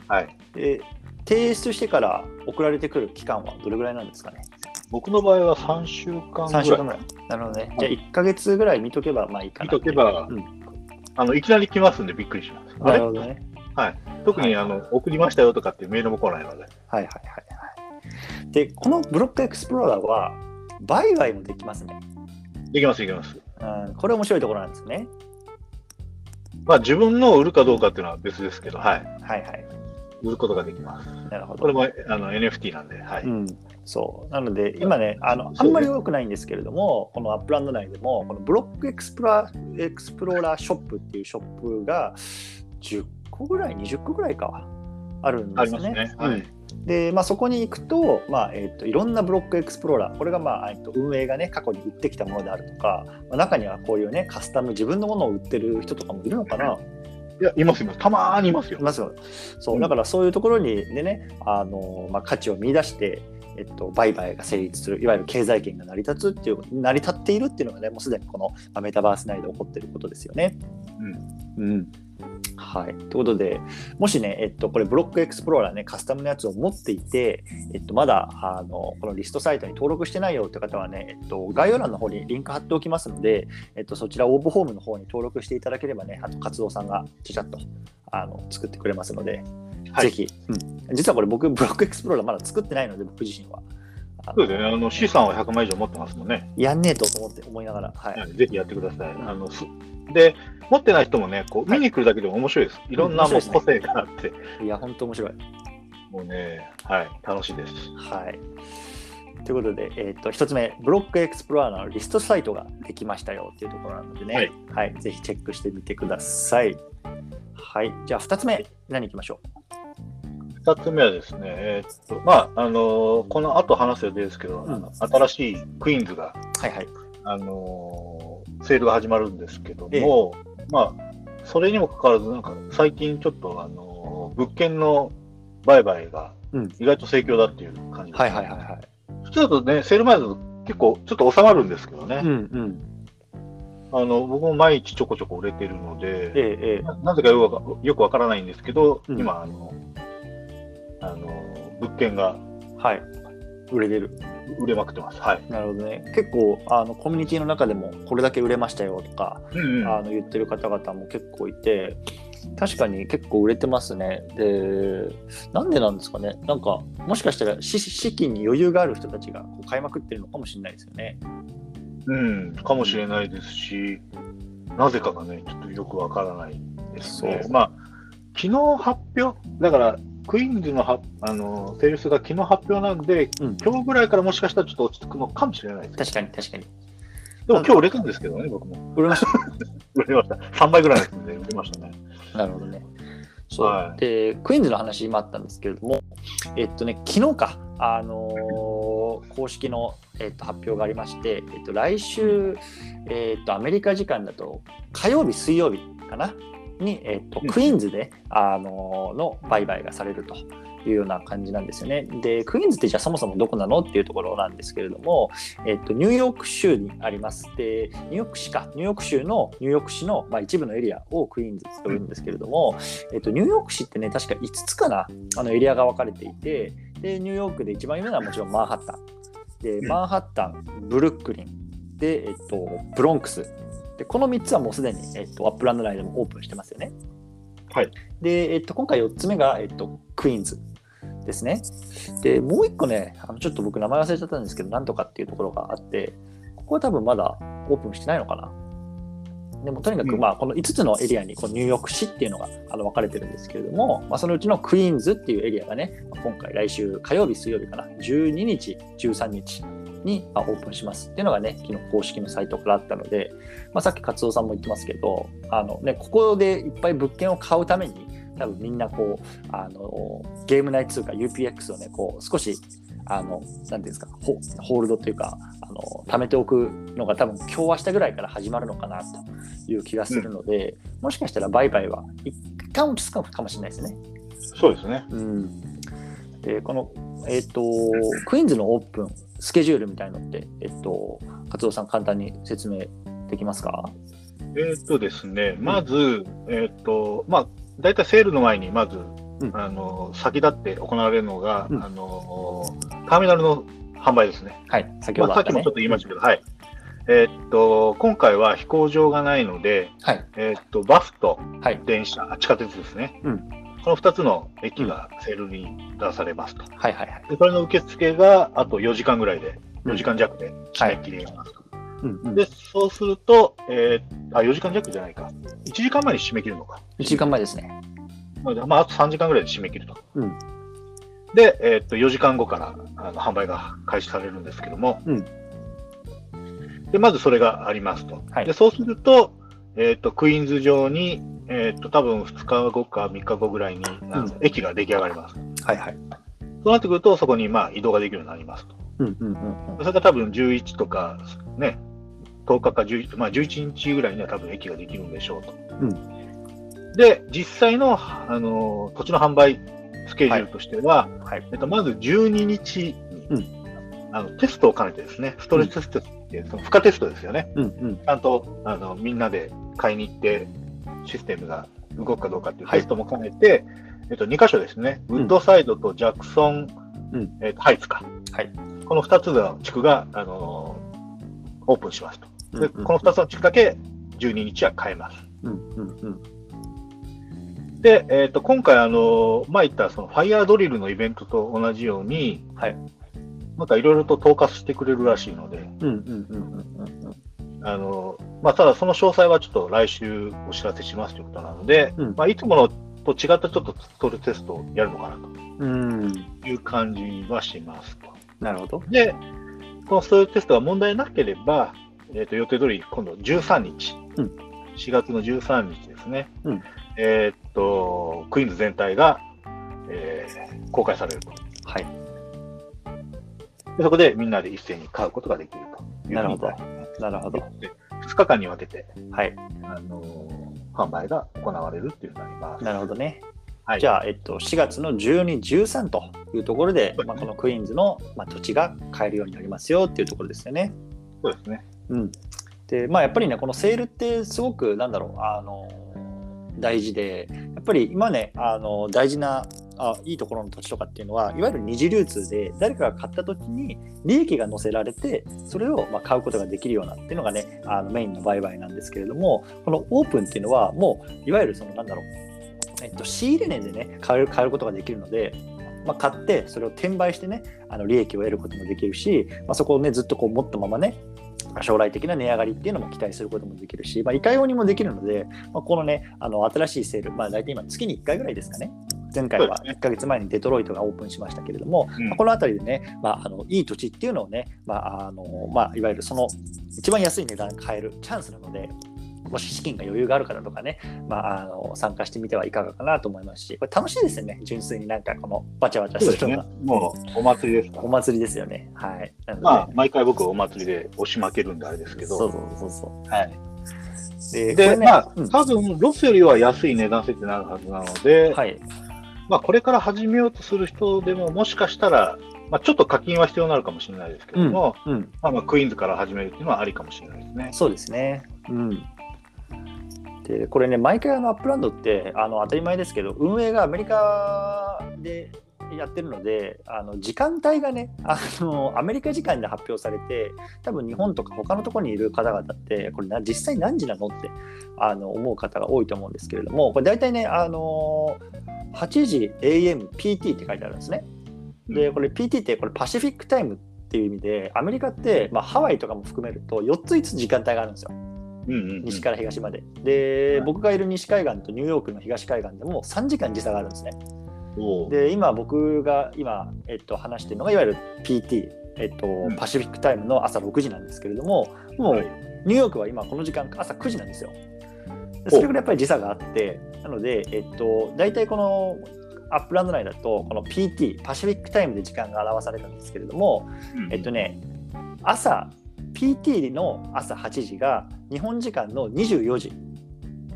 はい。で、提出してから送られてくる期間はどれぐらいなんですかね？僕の場合は3週間ぐらい。?3 週間ぐらい。なるほどね。じゃあ、1ヶ月ぐらい見とけばまあいいか見な。とけば、うんあのいきなり来ますんでびっくりします。なるほどね。特にあの送りましたよとかっていうメールも来ないので。はいはいはいはい。で、このブロックエクスプローラーは、売買もできますね。できます、できます。うん、これ面白いところなんですね。まあ自分のを売るかどうかっていうのは別ですけど、はい。はいはい。売ることができます。なるほど。これもあの NFT なんで、はい。うん、そうなので今ねあのあんまり多くないんですけれどもこのアップランド内でもこのブロックエクスプローエクスプローラーショップっていうショップが10個ぐらい20個ぐらいかあるんあですね。りますね。はい。で、まあ、そこに行くと,、まあえー、といろんなブロックエクスプローラーこれが、まあえー、と運営がね過去に売ってきたものであるとか、まあ、中にはこういうねカスタム自分のものを売ってる人とかもいるのかな。いや、います、います。たまーにいますよい。ますよ。そうう、んだからそういうところにでね、あのまあ、価値を見出して、えっと、売買が成立する、いわゆる経済圏が成り立つっていう、成り立っているっていうのがね、もうすでにこのまあメタバース内で起こっていることですよね。うん。うん。はい。ということで、もしね、えっと、これ、ブロックエクスプローラーね、カスタムのやつを持っていて、えっと、まだ、あの、このリストサイトに登録してないよって方はね、えっと、概要欄の方にリンク貼っておきますので、えっと、そちら応募フォームの方に登録していただければね、あと、活動さんがちゃちゃっと、あの、作ってくれますので、はいぜひ、うん。実はこれ、僕、ブロックエクスプローラーまだ作ってないので、僕自身は。そうですね。あの、資産は100万以上持ってますもんね。やんねえと思って思いながら、はい。はいぜひやってください。あのすで、持ってない人もね、こう見に来るだけでも面白いです。いろんなもう個性があって、いや、本当面白い。もうね、はい、楽しいです。はい。ということで、えっ、と、一つ目、ブロックエクスプローラーのリストサイトができましたよっていうところなのでね、ははいい、ぜひチェックしてみてください。はい、じゃあ二つ目、何いきましょ二つ目はですね、えーっと、まあ、あのーこの後話す予定ですけど、うん新しいクイーンズが、う。はいはい。あのーセールが始まるんですけども、まあ、それにもかかわらず、なんか最近ちょっと、あのー物件の売買がうん意外と盛況だっていう感じです、はいはいはいはい。普通だとね、セール前だと結構ちょっと収まるんですけどね、うんうん。あの僕も毎日ちょこちょこ売れてるので、ええええななぜかよくわかよくわからないんですけど、うん今あの、あの物件がはい。売れてる。売れまくってます。はい。なるほどね。結構、あの、コミュニティの中でも、これだけ売れましたよとか、うんうんあの言ってる方々も結構いて、確かに結構売れてますね。で、なんでなんですかね。なんか、もしかしたら資資金に余裕がある人たちがこう買いまくってるのかもしれないですよね。うん、かもしれないですし、なぜかがね、ちょっとよくわからないですねそ。うまあ、昨日発表、だから、クイーンズのはあのセールスが昨日発表なんで、うん今日ぐらいからもしかしたらちょっと落ち着くのかもしれないです。確かに確かに。でも今日売れたんですけどね、僕も。売れまし 売れました。3倍ぐらいですんで売れましたね。た。なるほどね。そう、はいで、クイーンズの話今あったんですけれども、えっとね、昨日か、あのー公式の、えっと、発表がありまして、えっと、来週、えっと、アメリカ時間だと火曜日、水曜日かな？に、えっと、うんクイーンズで、あのーの売買がされると。いうような感じなんですよね。で、クイーンズってじゃあそもそもどこなのっていうところなんですけれども、えっと、ニューヨーク州にあります。で、ニューヨーク市か、ニューヨーク州のニューヨーク市の、まあ、一部のエリアをクイーンズというんですけれども、えっと、ニューヨーク市ってね、確か5つかな、あのエリアが分かれていて、で、ニューヨークで一番有名なのはもちろんマンハッタン。で、うんマンハッタン、ブルックリン、で、えっと、ブロンクス。で、この3つはもうすでに、えっと、アップランド内でもオープンしてますよね。はい。で、えっと、今回4つ目が、えっと、クイーンズですね。で、もう1個ね、あのちょっと僕名前忘れちゃったんですけど、なんとかっていうところがあって、ここは多分まだオープンしてないのかな。でもとにかく、うんまあ、この5つのエリアにこうニューヨーク市っていうのがあの分かれてるんですけれども、まあ、そのうちのクイーンズっていうエリアがね、まあ今回来週火曜日、水曜日かな、12日、13日にまあオープンしますっていうのがね、昨日公式のサイトからあったので、まあ、さっき勝夫さんも言ってますけど、あのね、ここでいっぱい物件を買うために、多分みんなこう、あのゲーム内通貨 UPX をね、こう少し、あの、なんていうんですか、ホホールドというか、あの、貯めておくのが多分今日明日ぐらいから始まるのかなという気がするので、もしかしたら売買は一旦落ち着くかもしれないですね。そうですね。うん。で、この、えっ、と、クイーンズのオープン、スケジュールみたいのって、えっ、と、勝夫さん簡単に説明できますか？えーっとですね、まず、えーっと、まあ、大体セールの前に、まず、うんあの、先立って行われるのが、うんあの、ターミナルの販売ですね。はい、先まあ、ほどあったねさっきもちょっと。言いましたけど、はい。えーっと、今回は飛行場がないので、はい、えーっと、バスとはい、電車、地下鉄ですね。うんこの2つの駅がセールに出されますと。はい、はい、はい。で、それの受付があと4時間ぐらいで、うん4時間弱で締め切りがますと。うんうん、で、そうすると、えー、あ、4時間弱じゃないか。1時間前に締め切るのか。1時間前ですね。まあ、まあ、あと3時間ぐらいで締め切ると。うんで、えーっと、4時間後からあの販売が開始されるんですけども、うんで、まずそれがありますと。はいで、そうすると、えーっと、クイーンズ上に、えーっと、多分2日後か3日後ぐらいに、駅が出来上がります。はい、はい。そうなってくると、そこにまあ移動ができるようになりますと。うん、うん、うんうん。それが多分11とか、ね、10日か11、まあ、11日ぐらいには多分駅ができるんでしょうと。うで、実際の、あの土地の販売スケジュールとしては、はい。えっと、まず12日に、うんあのテストを兼ねてですね、ストレステストっていう、その負荷テストですよね。うん、うん。ちゃんとあのみんなで買いに行って、システムが動くかどうかっていうテストも兼ねて、えっと、2箇所ですね、ウッドサイドとジャクソン、うん。えっとハイツか、はい。この2つの地区が、あのーオープンしますと。でうんうん。この2つの地区だけ12日は変えます。うんうんうん。で、えっと今回、あのー前言ったそのファイヤードリルのイベントと同じように、はいなんかいろいろと統括してくれるらしいので、あのまあ、ただその詳細はちょっと来週お知らせしますということなので、うん。まあ、いつものと違ったちょっとストレテストをやるのかなという感じはしますと。なるほど。で、このストレテストが問題なければ、えー、と予定通り今度13日、うん。4月の13日ですね、うん。えーっと、クイーンズ全体が、えー公開されると。はいでそこでみんなで一斉に買うことができるというなるほど。なるほど。で2日間に分けて、はい。あの販売が行われるっていうのになります。なるほどね。はい、じゃあ、えっと、4月の12、13というところで、まあ、このクイーンズの、まあ、土地が買えるようになりますよっていうところですよね。そうですね。うん、でまあやっぱりねこのセールってすごくなんだろうあの大事でやっぱり今ねあの大事なあいいところの土地とかっていうのはいわゆる二次流通で誰かが買った時に利益が乗せられてそれをまあ買うことができるようなっていうのがねあのメインの売買なんですけれどもこのオープンっていうのはもういわゆるそのなんだろう、えっと、仕入れ値でね買える買えることができるのでまあ、買ってそれを転売してねあの利益を得ることもできるし、まあ、そこをねずっとこう持ったままね将来的な値上がりっていうのも期待することもできるし、まあ、いかようにもできるので、まあ、このねあの新しいセール、まあ、大体今月に1回ぐらいですかね前回はそうですね1ヶ月前にデトロイトがオープンしましたけれども、うんまあこの辺りでね、まあ、あのいい土地っていうのをね、まああのまあ、いわゆるその一番安い値段で買えるチャンスなのでもし資金が余裕がある方とかね、まあ、あの参加してみてはいかがかなと思いますしこれ楽しいですよね純粋になんかこのバチャバチャするのが。。もうお祭りですからお。祭りですよね。はい。まあ、毎回僕お祭りで押し負けるんであれですけど。そうそうそうそう。はい。で、ねまあうん、多分ロスよりは安い値段設定になるはずなので、はい。まあ、これから始めようとする人でも、もしかしたら、まあ、ちょっと課金は必要になるかもしれないですけども、うん。まあ、まあクイーンズから始めるっていうのはありかもしれないですね。そうですね。うん。で、これね、毎回あのアップランドってあの当たり前ですけど、運営がアメリカでやってるので、あの時間帯がねあの、アメリカ時間で発表されて、多分日本とか他のところにいる方々って、これな実際何時なのってあの思う方が多いと思うんですけれども、これ大体ね、あの8時 AMPT って書いてあるんですね。で、これ PT ってこれパシフィックタイムっていう意味で、アメリカって、まあ、ハワイとかも含めると4つ5つ時間帯があるんですよ。うんうんうん西から東まで。で、はい僕がいる西海岸とニューヨークの東海岸でも3時間時差があるんですね。で、今僕が今、えっと、話してるのがいわゆる PT、えっとん。パシフィックタイムの朝6時なんですけれども、もう、はい。ニューヨークは今この時間朝9時なんですよ。でそれぐらいやっぱり時差があって、なので、えっと、大体このアップランド内だと、この PT、パシフィックタイムで時間が表されるんですけれども、うん。えっとね、朝、PT の朝8時が日本時間の24時。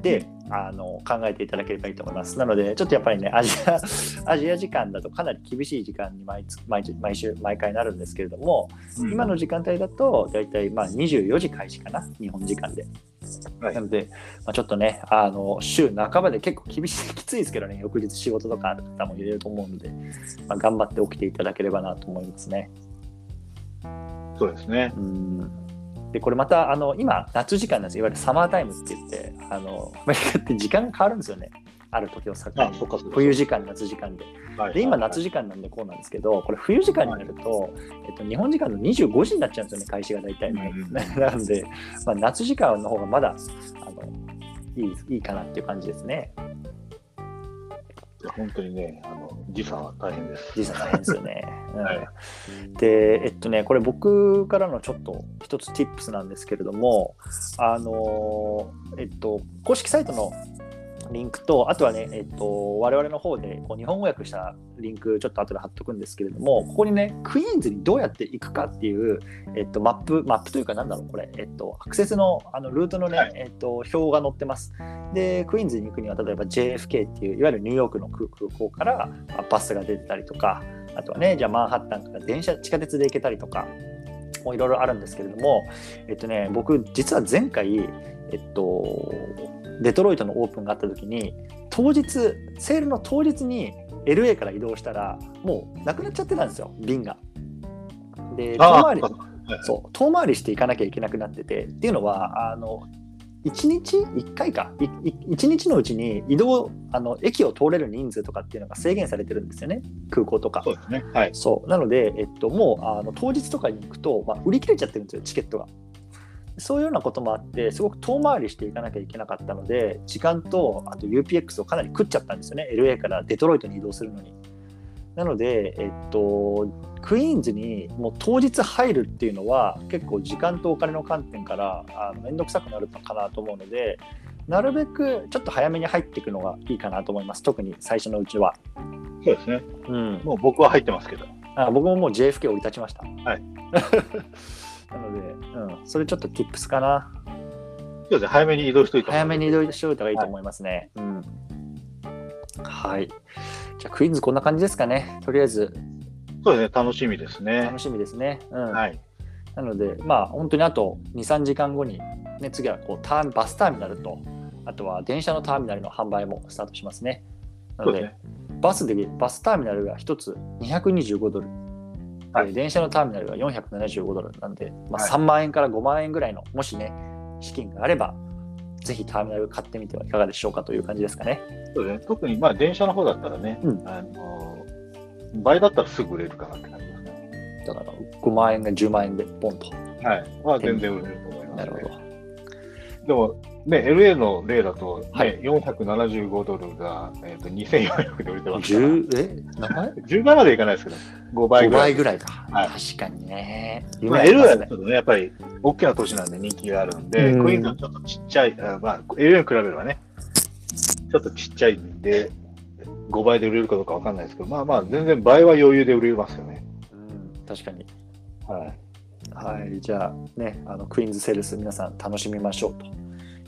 で、あの考えていただければいいと思います。なので、ちょっとやっぱりね、アジア アジア時間だとかなり厳しい時間に毎つ毎日毎週、毎回なるんですけれども、うん今の時間帯だと、大体まあ24時開始かな、日本時間で。はいなので、まあ、ちょっとね、あの週半ばで結構厳しい、きついですけどね、翌日仕事とかある方もいると思うので、まあ、頑張って起きていただければなと思いますね。そうですね。うんでこれまたあの今夏時間なんですよ。いわゆるサマータイムって言ってあのアメリカって時間が変わるんですよね。ある時を境あ、に。冬時間夏時間で。はいで今夏時間なんでこうなんですけどこれ冬時間になると、えっと、日本時間の25時になっちゃうんですよね開始が大体、うんうん なので、まあ、夏時間の方がまだあのいいいいかなっていう感じですねいや本当にね、あの時差は大変です。実際大変ですよね。うんはいで、えっとね、これ僕からのちょっと一つ tips なんですけれども、あのーえっと、公式サイトのリンクと、あとはね、えっと、我々の方でこう日本語訳したリンク、ちょっと後で貼っとくんですけれども、ここにね、クイーンズにどうやって行くかっていう、えっと、マップ、マップというか、なんだろう、これ、えっと、アクセスのあのルートのね、はい。えっと、表が載ってます。で、クイーンズに行くには、例えば JFK っていう、いわゆるニューヨークの空港からまあバスが出てたりとか、あとはね、じゃあマンハッタンから電車、地下鉄で行けたりとか、もういろいろあるんですけれども、えっとね、僕、実は前回、えっと、デトロイトのオープンがあった時に当日セールの当日に LA から移動したらもうなくなっちゃってたんですよ便が。で遠回りはいそう遠回りしていかなきゃいけなくなっててっていうのはあの1日1回かいい1日のうちに移動あの駅を通れる人数とかっていうのが制限されてるんですよね空港とかそうですね。はい。そうなので、えっと、もうあの当日とかに行くと、まあ、売り切れちゃってるんですよチケットがそういうようなこともあってすごく遠回りしていかなきゃいけなかったので時間とあと UPX をかなり食っちゃったんですよね。LA からデトロイトに移動するのに。なので、えっと、クイーンズにもう当日入るっていうのは結構時間とお金の観点からあの面倒くさくなるのかなと思うのでなるべくちょっと早めに入っていくのがいいかなと思います。特に最初のうちは、そうですね。うん、もう僕は入ってますけど。あ僕ももう JFK 降り立ちました。はい なので、うん、それちょっと tips かなそうですね。早めに移動しといた早めに移動しておいた方がいいと思いますね、うんはいじゃあクイズこんな感じですかねとりあえずそうですね。楽しみですね楽。しみですね、うんはい。なので、まあ、本当にあと2、3時間後に、ね、次はこうターンバスターミナルと、あとは電車のターミナルの販売もスタートしますね。なので、ですね。バスでバスターミナルが1つ225ドル、はいで電車のターミナルが475ドルなんで、まあ、はい3万円から5万円ぐらいの、もしね、資金があれば、ぜひターミナル買ってみてはいかがでしょうかという感じですかね。そうですね。特にまあ電車の方だったらね、うんあの倍だったらすぐ売れるかなって感じですね。だから5万円が10万円でポンと。はい。まあ全然売れると思います、ね。なるほど。でも、ね、LA の例だと、ねはい475ドルが、えー、と2400で売れてますから、10え？何倍？10倍までいかないですけど、5倍 ?5 ぐらい。倍ぐらいか。はい確かにね。まあ、LA ねはちょっとね、やっぱり大きな都市なんで人気があるんで、うんクイーンズはちょっとちっちゃい、あまあ、LA に比べればね、ちょっとちっちゃいんで、5倍で売れるかどうかわかんないですけど、まあまあ、全然倍は余裕で売れますよね。うん、確かに。はい。はい、じゃあね、あのクイーンズセールス皆さん楽しみましょうと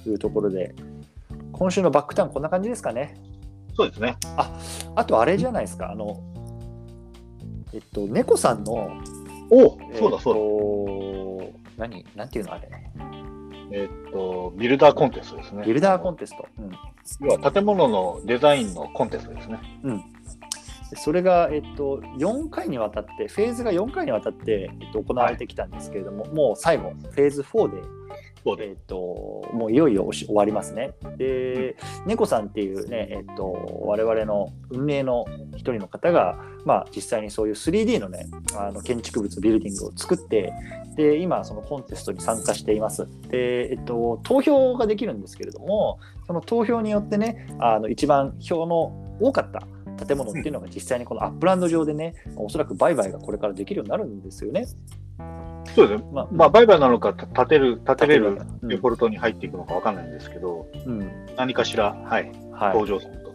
いうところで、今週のバックタウンこんな感じですかね。そうですね。あとあれじゃないですか、あの、えっと、猫さんの、おえそうだそうだ。何、なんていうのあれ、えーっと、ビルダーコンテストですね。ビルダーコンテスト。うん要は建物のデザインのコンテストですね。でそれが、えっと、4回にわたって、フェーズが4回にわたって、えっと、行われてきたんですけれども、もう最後、フェーズ4でそうでえっともういよいよ終わりますね。で、猫さんっていうね、えっと我々の運営の一人の方が、まあ、実際にそういう 3D のね、あの建築物、ビルディングを作って、で、今、そのコンテストに参加しています。で、えっと、投票ができるんですけれども、その投票によってね、あの一番票の多かった建物っていうのが実際にこのアップランド上でね、おそらく売買がこれからできるようになるんですよね。そうですね。まあ、まあ、売買なのか、た建てる、建てれるうんデフォルトに入っていくのかわかんないんですけど、うん何かしら、はい、はい、登場すると。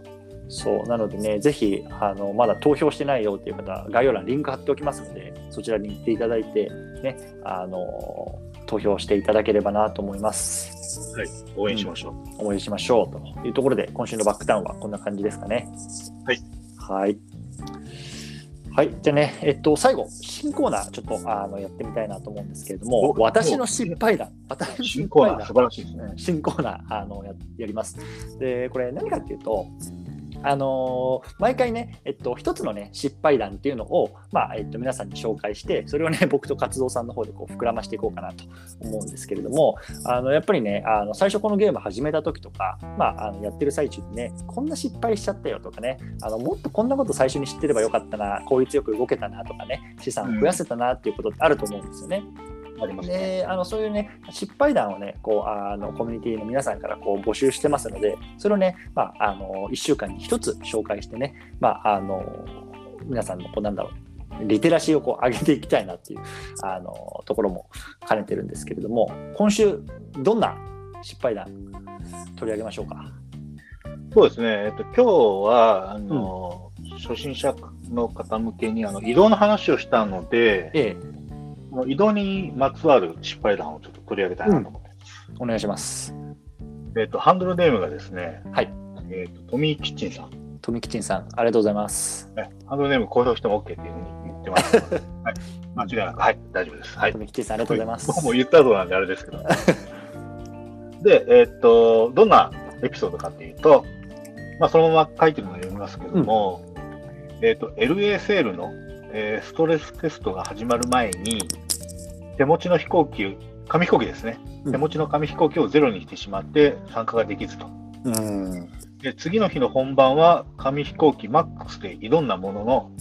そうなのでね、ぜひあのまだ投票してないよっていう方、概要欄リンク貼っておきますので、そちらに行っていただいて、ね、あの投票していただければなと思います。はい、応援しましょう。応援しましょうというところで、今週のバックタウンはこんな感じですかね。はい。はい。はい、じゃあね、えっと、最後、新コーナー、ちょっとあのやってみたいなと思うんですけれども、お私の失敗談、私の新失コーナー、敗談素晴らしいですね。うん新コーナーあのややります。で、これ何かっていうと、あのー毎回ね、えっと、一つのね、失敗談っていうのを、まあ、えっと、皆さんに紹介して、それをね、僕と活動さんの方でこう膨らましていこうかなと思うんですけれども、あの、やっぱりね、あの、最初このゲーム始めた時とか、まあ、あの、やってる最中にね、こんな失敗しちゃったよとかね、あの、もっとこんなこと最初に知ってればよかったな、効率よく動けたなとかね、資産を増やせたなっていうことってあると思うんですよね。ありますね。であのそういうね失敗談をねこうあのコミュニティの皆さんからこう募集してますのでそれをね、まあ、あの1週間に1つ紹介してね、まあ、あの皆さんのこうなんだろうリテラシーをこう上げていきたいなっていうあのところも兼ねてるんですけれども今週どんな失敗談取り上げましょうか？そうですね。えっと、今日は、あの、初心者の方向けに、あの、移動の話をしたので、ええ移動にまつわる失敗談をちょっと取り上げたいなと思って。お願いします。えっと、ハンドルネームがですね、はいえっと、トミーキッチンさん。富吉さんありがとうございます。ね、ハンドルネーム公表しても OK っていうふうに言ってます はい、間違いなく、はい、大丈夫です。はい。富吉さんありがとうございます。僕も言った後なんであれですけど。で、えーっと、どんなエピソードかっていうと、まあ、そのまま書いてるのを読みますけども、えっ、と、LA セールの、えーストレステストが始まる前に、手持ちの飛行機、紙飛行機ですね。うん手持ちの紙飛行機をゼロにしてしまって参加ができずと。うん。で次の日の本番は紙飛行機マックスで挑んだものの、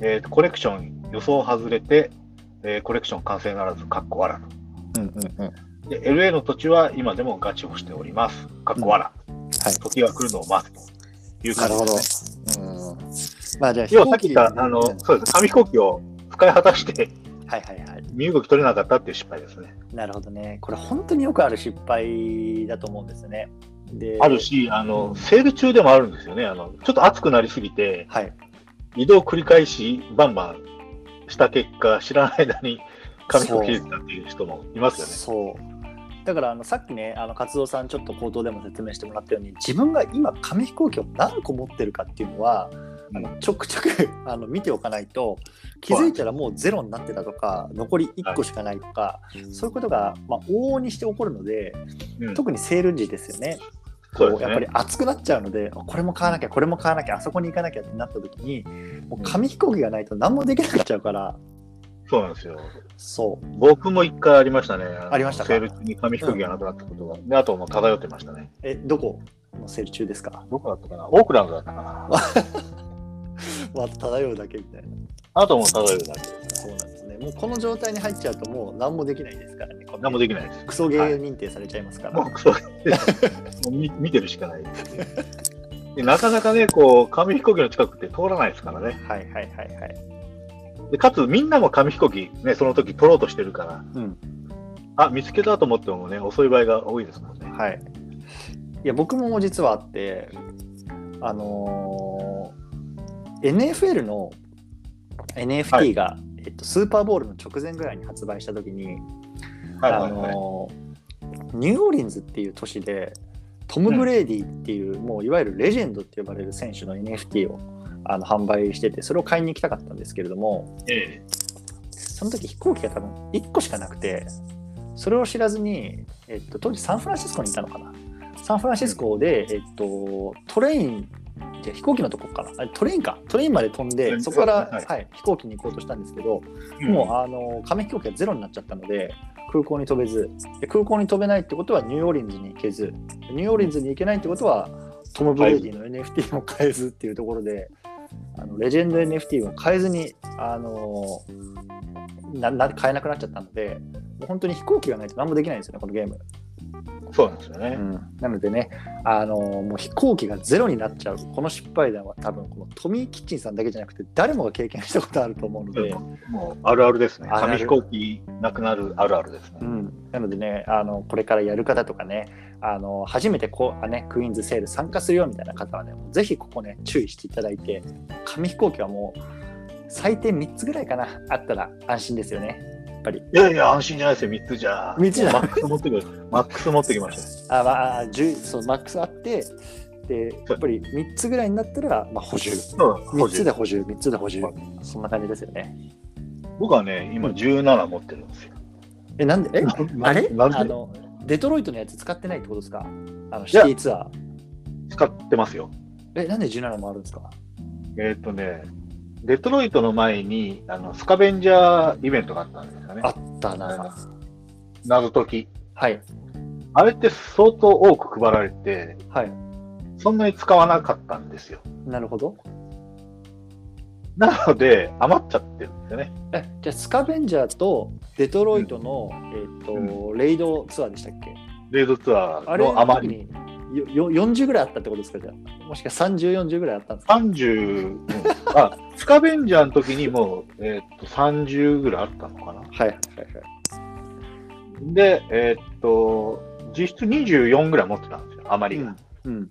えーとコレクション予想外れて、えーコレクション完成ならず、かっこわらと。うんうんうん。はい。で、LA の土地は今でもガチをしております。かっこわら。時が来るのを待つという感じでどすね。。うん。まあじゃあ、要はさっき言った、あの、うんそうです。紙飛行機を使い果たして、はいはいはい。身動き取れなかったっていう失敗ですね。なるほどね。これ本当によくある失敗だと思うんですね。で、あるし、あの、セール中でもあるんですよね。あの、ちょっと暑くなりすぎて、はい。移動を繰り返し、バンバンした結果、知らない間に紙飛行機出たっていう人もいますよね。そう。だからあのさっきね、あの活動さんちょっと口頭でも説明してもらったように、自分が今紙飛行機を何個持ってるかっていうのは、あのちょくちょく あの見ておかないと気づいたらもうゼロになってたとか残り1個しかないとか、そういうことが、まあ、往々にして起こるのでうん特にセール時ですよね。こうやっぱりね。熱くなっちゃうのでこれも買わなきゃこれも買わなきゃあそこに行かなきゃってなった時にもう紙飛行機がないと何もできなくなっちゃうからそうなんですよ。そう僕も一回ありましたね。のありましたか？セール中に紙飛行機がなくなったことが。で、あともう漂ってましたね。えどこのセール中ですか？どこだったかな？オークランドだったかな まあ漂うだけみたいなあともう漂うだけですね。そうなんですねもうこの状態に入っちゃうともう何もできないですからね何もできないです。クソゲー認定されちゃいますから、もうクソもう見 見てるしかない。でなかなかね、こう、紙飛行機の近くって通らないですからね。はいはいはいはいでかつ、みんなも紙飛行機、ね、その時取ろうとしてるから、うんあ、見つけたと思ってもね、遅い場合が多いですもんね。はいいや僕も実はあってあのー NFL の NFT が、えっと、スーパーボールの直前ぐらいに発売した時に、あはいはいはい。のーニューオーリンズっていう都市でトム・ブレイディっていう、もういわゆるレジェンドって呼ばれる選手の NFT をあの販売しててそれを買いに行きたかったんですけれどもえその時飛行機が多分1個しかなくてそれを知らずに、えっと、当時サンフランシスコにいたのかな。サンフランシスコで、えっと、トレインじゃあ飛行機のとこかなあれトレインか。トレインまで飛んでうんそこから、そうですねはい、飛行機に行こうとしたんですけど、えもうあの紙飛行機がゼロになっちゃったので空港に飛べず。で空港に飛べないってことはニューオーリンズに行けず。ニューオーリンズに行けないってことはトム・ブレイディの NFT も買えずっていうところで、あのレジェンド NFT も買えずにあのなな買えなくなっちゃったのでもう本当に飛行機がないと何もできないんですよねこのゲーム、そうなんですよね。なのでねあのもう飛行機がゼロになっちゃうこの失敗談は多分このトミー・キッチンさんだけじゃなくて誰もが経験したことあると思うので、もうあるあるですね。紙飛行機なくなるあるあるですねう。ん、なのでねあのこれからやる方とかねあの初めてこうあ、ね、クイーンズセール参加するよみたいな方はねぜひここね注意していただいて紙飛行機はもう最低3つぐらいかなあったら安心ですよねやっぱり。いやいや、安心じゃないですよ、3つじゃ。三つじゃマックス持ってくる。マックス持ってきました。あ、まあ、10そうマックスあってでやっぱり3つぐらいになったら、まあ、補充。そう3つで補充3つで補充。そんな感じですよね。僕はね、今17持ってるんですよ。えなんで？えあれ？あのデトロイトのやつ使ってないってことですか？あのシティツアー。使ってますよ。えなんで17もあるんですか？えっ、とね、デトロイトの前にあのスカベンジャーイベントがあったんですよねあ。ったな謎解き。はいあれって相当多く配られて、はいそんなに使わなかったんですよ。なるほどなので、余っちゃってるんですよね。えじゃあスカベンジャーとデトロイトの、えーとレイドツアーでしたっけ？レードツアーの余り。よよ40ぐらいあったってことですかじゃあ？もしか30、40ぐらいあったんですか？30、うんあ、スカベンジャーの時にもう、えっと30ぐらいあったのかな？はいはいはいはいで、えっと、実質24ぐらい持ってたんですよ、余りが。うん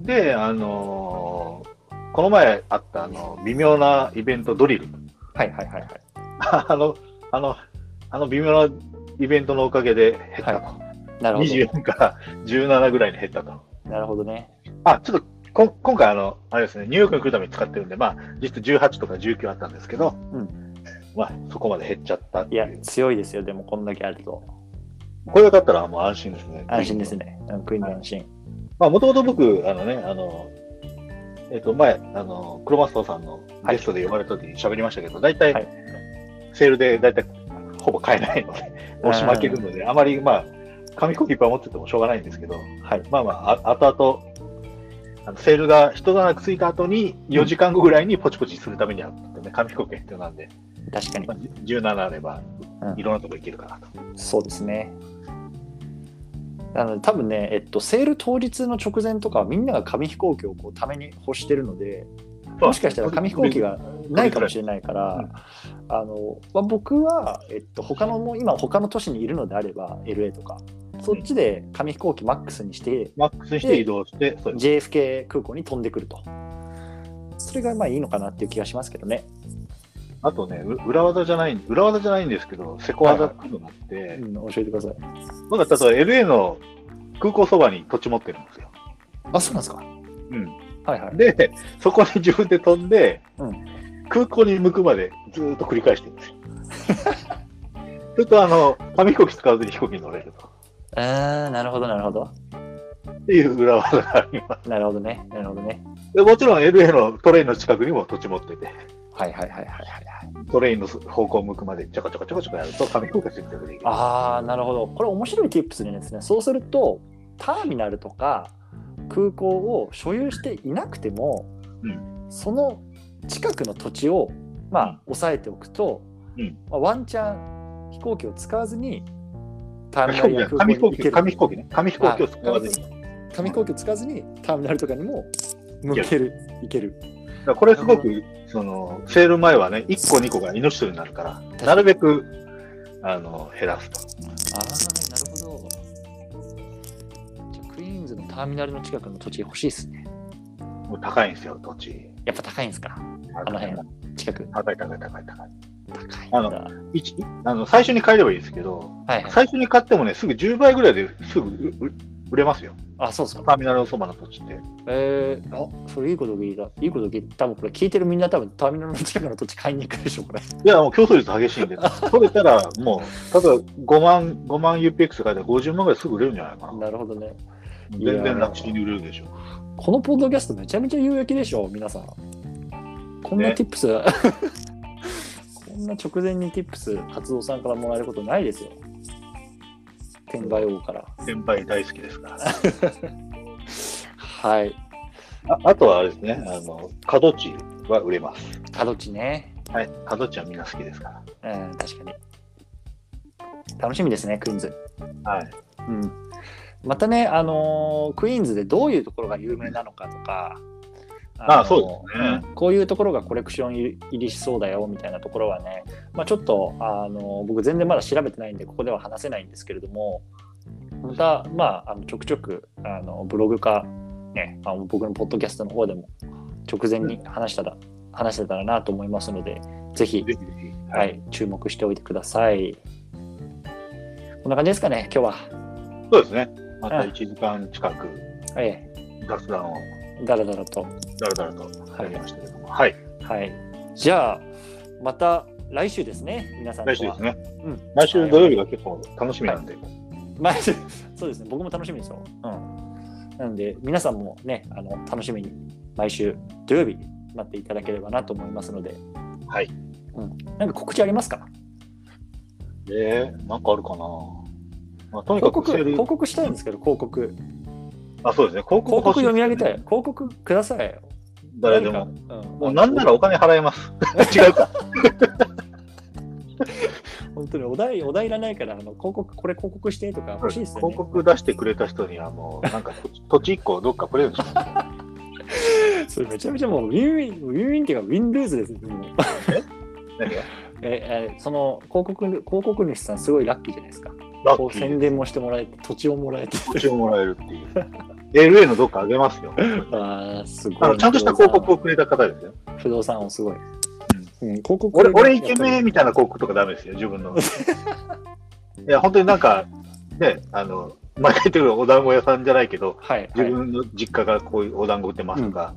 で、あのーこの前あったあの微妙なイベント、ドリル。はいはいはいはい あの、あの、あの微妙なイベントのおかげで減ったと。なるほど。24から17ぐらいに減ったと。なるほどね。あ、ちょっとこん今回あの、あれですね、ニューヨークに来るために使ってるんで、まあ、実質18とか19あったんですけど、うん。まあ、そこまで減っちゃったいや。強いですよでもこんだけあると。これが勝ったらもう安心ですね。安心ですね。うんクイーンの安心。まあ、もともと僕、あのね、あの、えっ、と、前、あの、クロマストさんのゲストで呼ばれた時に喋りましたけど、大体、はい。セールで大体、ほぼ買えないので、押し負けるので、あまり、まあ、紙飛行機いっぱい持っててもしょうがないんですけど、はい。まあまあ、あ後々、あのセールが一段落ついた後に、4時間後ぐらいにポチポチするためには、ね、紙飛行機が必要なんで、確かにま。あ、17あればう、んいろんなとこ行けるかなと。そうですね。なので多分ね、えっと、セール当日の直前とかはみんなが紙飛行機をこうために欲してるので、もしかしたら紙飛行機がないかもしれないから、あのまあ、僕は、えっと、他のもう今他の都市にいるのであれば LA とかそっちで紙飛行機マックスにしてマックスにして移動して、JFK 空港に飛んでくると。それがまあいいのかなっていう気がしますけどね、あとね、う裏技じゃない、裏技じゃないんですけど、セコ技っていうのがあって、うん、教えてください。僕は例えば LA の空港そばに土地持ってるんですよ。あそうなんですか？うん。はいはい。で、そこに自分で飛んで、うん。空港に向くまでずーっと繰り返してるんですよ。すると、あの、紙飛行機使わずに飛行機に乗れると。あーなるほどなるほど。っていう裏技があります。なるほどね。なるほどね。でもちろん LA のトレインの近くにも土地持ってて、はいはいはいはいはいはい。トレインの方向を向くまでちょこちょこちょこちょこやると紙飛行機が接着できる。ああなるほど。これ面白い tips でですね。そうするとターミナルとか空港を所有していなくても、うその近くの土地をまあ押さえておくと、うん。まあ、ワンチャン飛行機を使わずにターミナルや空港紙飛行機、に行ける。紙飛行機ね。紙飛行機を使わずに。紙飛行機を使わずにターミナルとかにも向ける行ける。これすごく、その、セール前はね、1個2個が命取りになるから、なるべく、あの、減らすと。ああなるターミナルの近くの土地欲しいですね。もう高いんですよ、土地。やっぱ高いんですか？あの辺近く。高い高い高い高い。高いあの一あの最初に買えればいいですけど、はいはい。最初に買ってもね、すぐ10倍ぐらいですぐ売れますよ。あそうですか。ターミナルのそばの土地って。えー、あそれいいこと聞いた。いいこと聞いた。多分これ聞いてるみんな多分ターミナルの近くの土地買いに行くでしょこれ。いや、もう競争率激しいんで、取れたらもう、例えば5万、5万 UPX 買えたら50万ぐらいすぐ売れるんじゃないかな。なるほどね全然楽ちんに売れるでしょ。このポッドキャストめちゃめちゃ有益でしょ皆さんこんなね tips、こんな直前に tips 活動さんからもらえることないですよ転売王から先輩大好きですから。はいああとはあれですね、あの、角地は売れます。角地ねはい。角地はみんな好きですかうん確かに楽しみですねクイーンズら。はい。うん、またね、あのークイーンズでどういうところが有名なのかとか、あのーそうですねうんこういうところがコレクション入りしそうだよみたいなところはね、まあ、ちょっと、あのー僕全然まだ調べてないんでここでは話せないんですけれどもまた、まあ、あのちょくちょくあのブログか、ね、あの僕のポッドキャストの方でも直前に話したら話せたらなと思いますのでぜひ。は。い、注目しておいてください。こんな感じですかね、今日は。そうですね。またうん1時間近くえ雑談をえ、だらだらと。だらだらとやりましたけども。はい。はい。じゃあ、また来週ですね、皆さん来週ですね。うん来週土曜日が結構楽しみなんで。毎週、そうですね、僕も楽しみですよ。うん。なので、皆さんもね、あの楽しみに毎週土曜日待っていただければなと思いますので、はい。うん。なんか告知ありますか？えー、なんかあるかな。まあ、とに広告、かくセール広告したいんですけど、広告。あ、そうですね。広告広告読み上げたい。い。広告ください。誰でも。何か。うん、もうなんならお金払えます。違うか。本当にお題、お題いらないから、あの広告、これ広告してとか欲しいですよね。広告出してくれた人にはもう、なんか土地土地1個どっかプレゼントします。それめちゃめちゃもうウィンウィン、ウィンウィンっていうか、ウィンルーズですね。もう何が？ええその広告、広告主さん、すごいラッキーじゃないですか。こう宣伝もしてもらえて、土地をもらえて。土地をもらえるっていう。LA のどっかあげますよ。ああ、すごい。あのちゃんとした広告をくれた方ですよ。不動産をすごい。うん、広告俺、俺イケメンみたいな広告とかダメですよ、自分の。いや、本当になんか、ね、あの、前言ってくるお団子屋さんじゃないけど、はい。自分の実家がこういうお団子売ってますとか、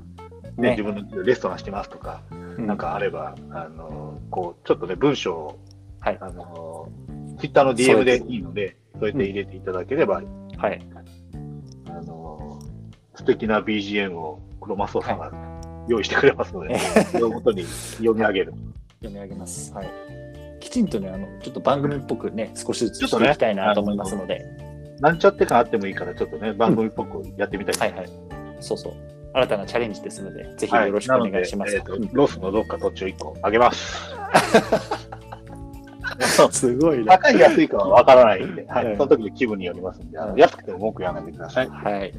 ね、ね自分のレストランしてますとか、うんなんかあれば、あの、こう、ちょっとね、文章を、はいあの、ツイッターの DM でいいので、そうやって入れていただければ、はい。あの、素敵な BGM を黒マスオさんが用意してくれますので、それをもとに読み上げる。読み上げます。はい。きちんとね、あの、ちょっと番組っぽくね、少しずつしていきたいなと思いますので、なんちゃって感あってもいいから、ちょっとね、番組っぽくやってみたいと思います。はいはい。そうそう。新たなチャレンジですので、ぜひはいよろしくお願いします。なのでえーロスのどっか土地を1個あげます。すごいね。高い安いかはわからないんで、ははいい、その時の気分によりますんで、あのはい安くても文句言わないでください。はい。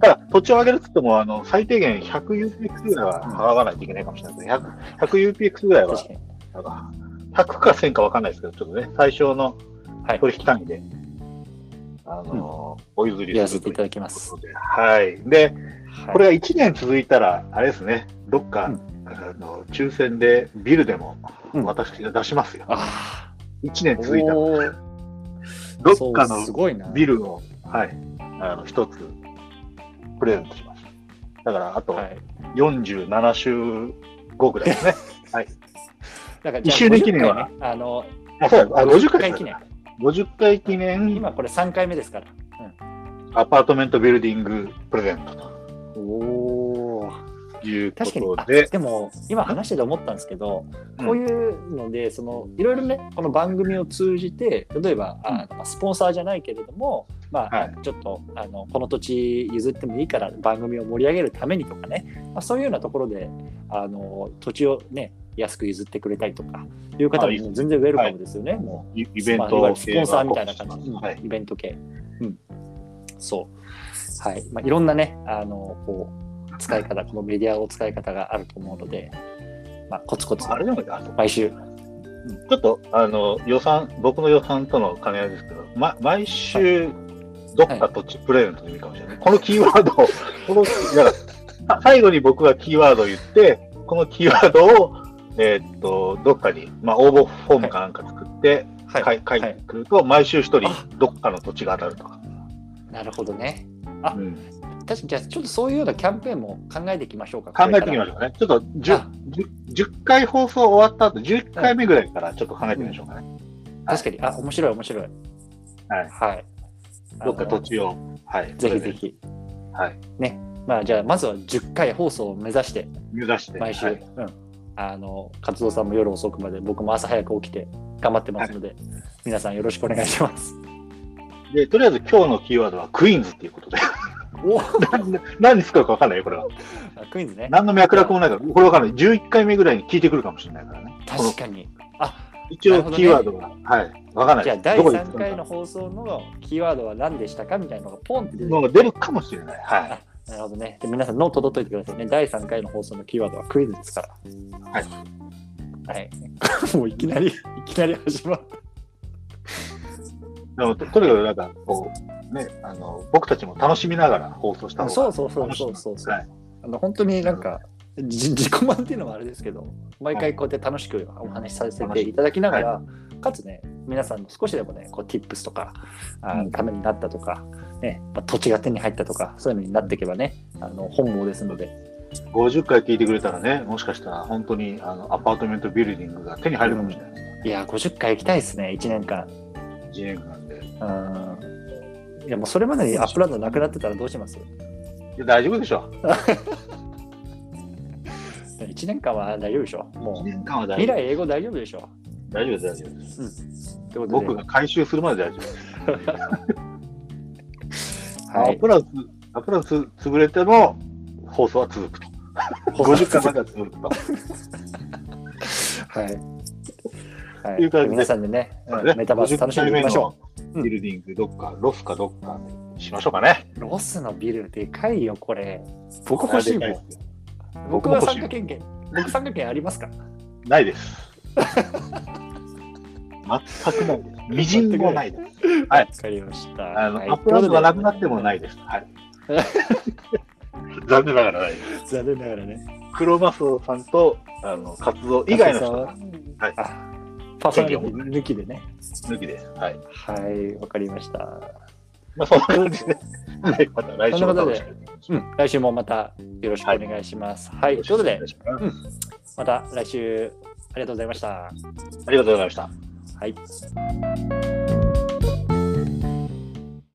ただ、土地を上げるっつっても、あの最低限 100UPX ぐらいは払わないといけないかもしれないですね。100 100UPX ぐらいは確かに。なんか100か1000かわかんないですけど、ちょっとね、最小のはい取引単位で、あのお譲りやらせていたするというだきます。はい。で、はいこれが1年続いたら、あれですね、どっか、うんあの抽選でビルでもうん私が出しますよ。あ1年あ、続いたどっかのそうすごいな。ビルを、はい、あの一つプレゼントします。だから、あとはい。47週後ぐらいですね。だから一周年記念は？50回ねあの、あ、そうだ、あ50回記念。50回記念今これ3回目ですから。アパートメントビルディングプレゼントとおお。いうこ確かに。あとで、でも今話してて思ったんですけど、うん。こういうのでそのいろいろねこの番組を通じて例えば、あまあスポンサーじゃないけれども、まあはい。ちょっとあのこの土地譲ってもいいから番組を盛り上げるためにとかね、まあ、そういうようなところであの土地をね安く譲ってくれたりとかいう方も全然ウェルカムですよね、もう。イイベンまあいわゆトるスポンサーみたいな感じ、うん。はい。イベント系。うん、そう。はい。まあ、いろんなね、あの、こう、使い方、このメディアを使い方があると思うので、まあ、コツコツあれ毎週。ちょっとあの予算、僕の予算との兼ね合いですけど、ま、毎週、どっか土地プレゼントでもいいかもしれない。このキーワードを、このだか 最後に僕がキーワードを言って、このキーワードを、えーっとどっかに、まあ、応募フォームかなんか作って、はい。書いはいてくると、毎週一人あ、どっかの土地が当たるとか。なるほどね。あうん確かに、じゃあ、ちょっとそういうようなキャンペーンも考えていきましょうか。考えてみましょうかね。ちょっと 10, あ10 10回放送終わった後、11回目ぐらいからちょっと考えてみましょうかね。確かに、あ、面白い、面白い。はい。はい。どっか土あ地を。はい。のぜひぜひ。はい。ね。まあ、じゃあ、まずは10回放送を目指して、目指して。毎週、はいうん、あの活動さんも夜遅くまで僕も朝早く起きて頑張ってますので、皆さんよろしくお願いします。で、とりあえず今日のキーワードはクイーンズっていうことで。お 何使うか分かんないよ、これは。クイズね。何の脈絡もないから、これ分かんない。11回目ぐらいに聞いてくるかもしれないからね。確かに。あ一応キーワードが、はい。分かんない。じゃあ第3どこで使うか回の放送のキーワードは何でしたかみたいなのがポンって出てのが出るかもしれない。はい。あなるほどね。で皆さんノート取っといてくださいね。第3回の放送のキーワードはクイズですから。はい。はい。もういきなり、いきなり始まる。でもととにかく、なんか、こう、ね、あの、僕たちも楽しみながら放送した方がそうそうそうそうそうそう。はい。あの本当になんか、じ 自己満っていうのもあれですけど、毎回こうやって楽しくお話しさせていただきながら、かつね、皆さんの少しでもね、こう tips とか、あうん。ためになったとか、ねまあ、土地が手に入ったとか、そういうのになっていけばね、あの本望ですので、50回聞いてくれたらね、もしかしたら本当にあのアパートメントビルディングが手に入るかもしれない。ですね。いやー、50回行きたいですね、1年間。1年間で。うん。いや、もうそれまでにアップランドなくなってたらどうします？いや大丈夫でしょ ?1 年間は大丈夫でしょ？う。も1年間はう。未来永劫大丈夫でしょ？大丈夫です、大丈夫です。うことで僕が回収するまで大丈夫です。はい。アップランド、アップランド潰れても放送は続くと。50 回までは続くと。はい。はいう感じで皆さんでね、うんねメタバース楽しんでいきましょ50回目のビルディングどっか、ロスかどっかにしましょうかね。う。ロスのビルでかいよ、これ。僕欲しいもん。僕は参加権限、僕参加権ありますかないです。全くないです。みじんもないです。はいわかりました。あの、はいアップランドがなくなってもないです。はい。残念ながらないです。残念ながらね。黒マスオさんとあの活動以外の人がはいあパーソナリティ抜きでね。抜きです。はい。はい、わかりました。まあ、そんな感じで、はい、また来週も楽しうん、来週もままたよろしくお願いします。はい、ということで、また来週ありがとうございました。ありがとうございました。はい。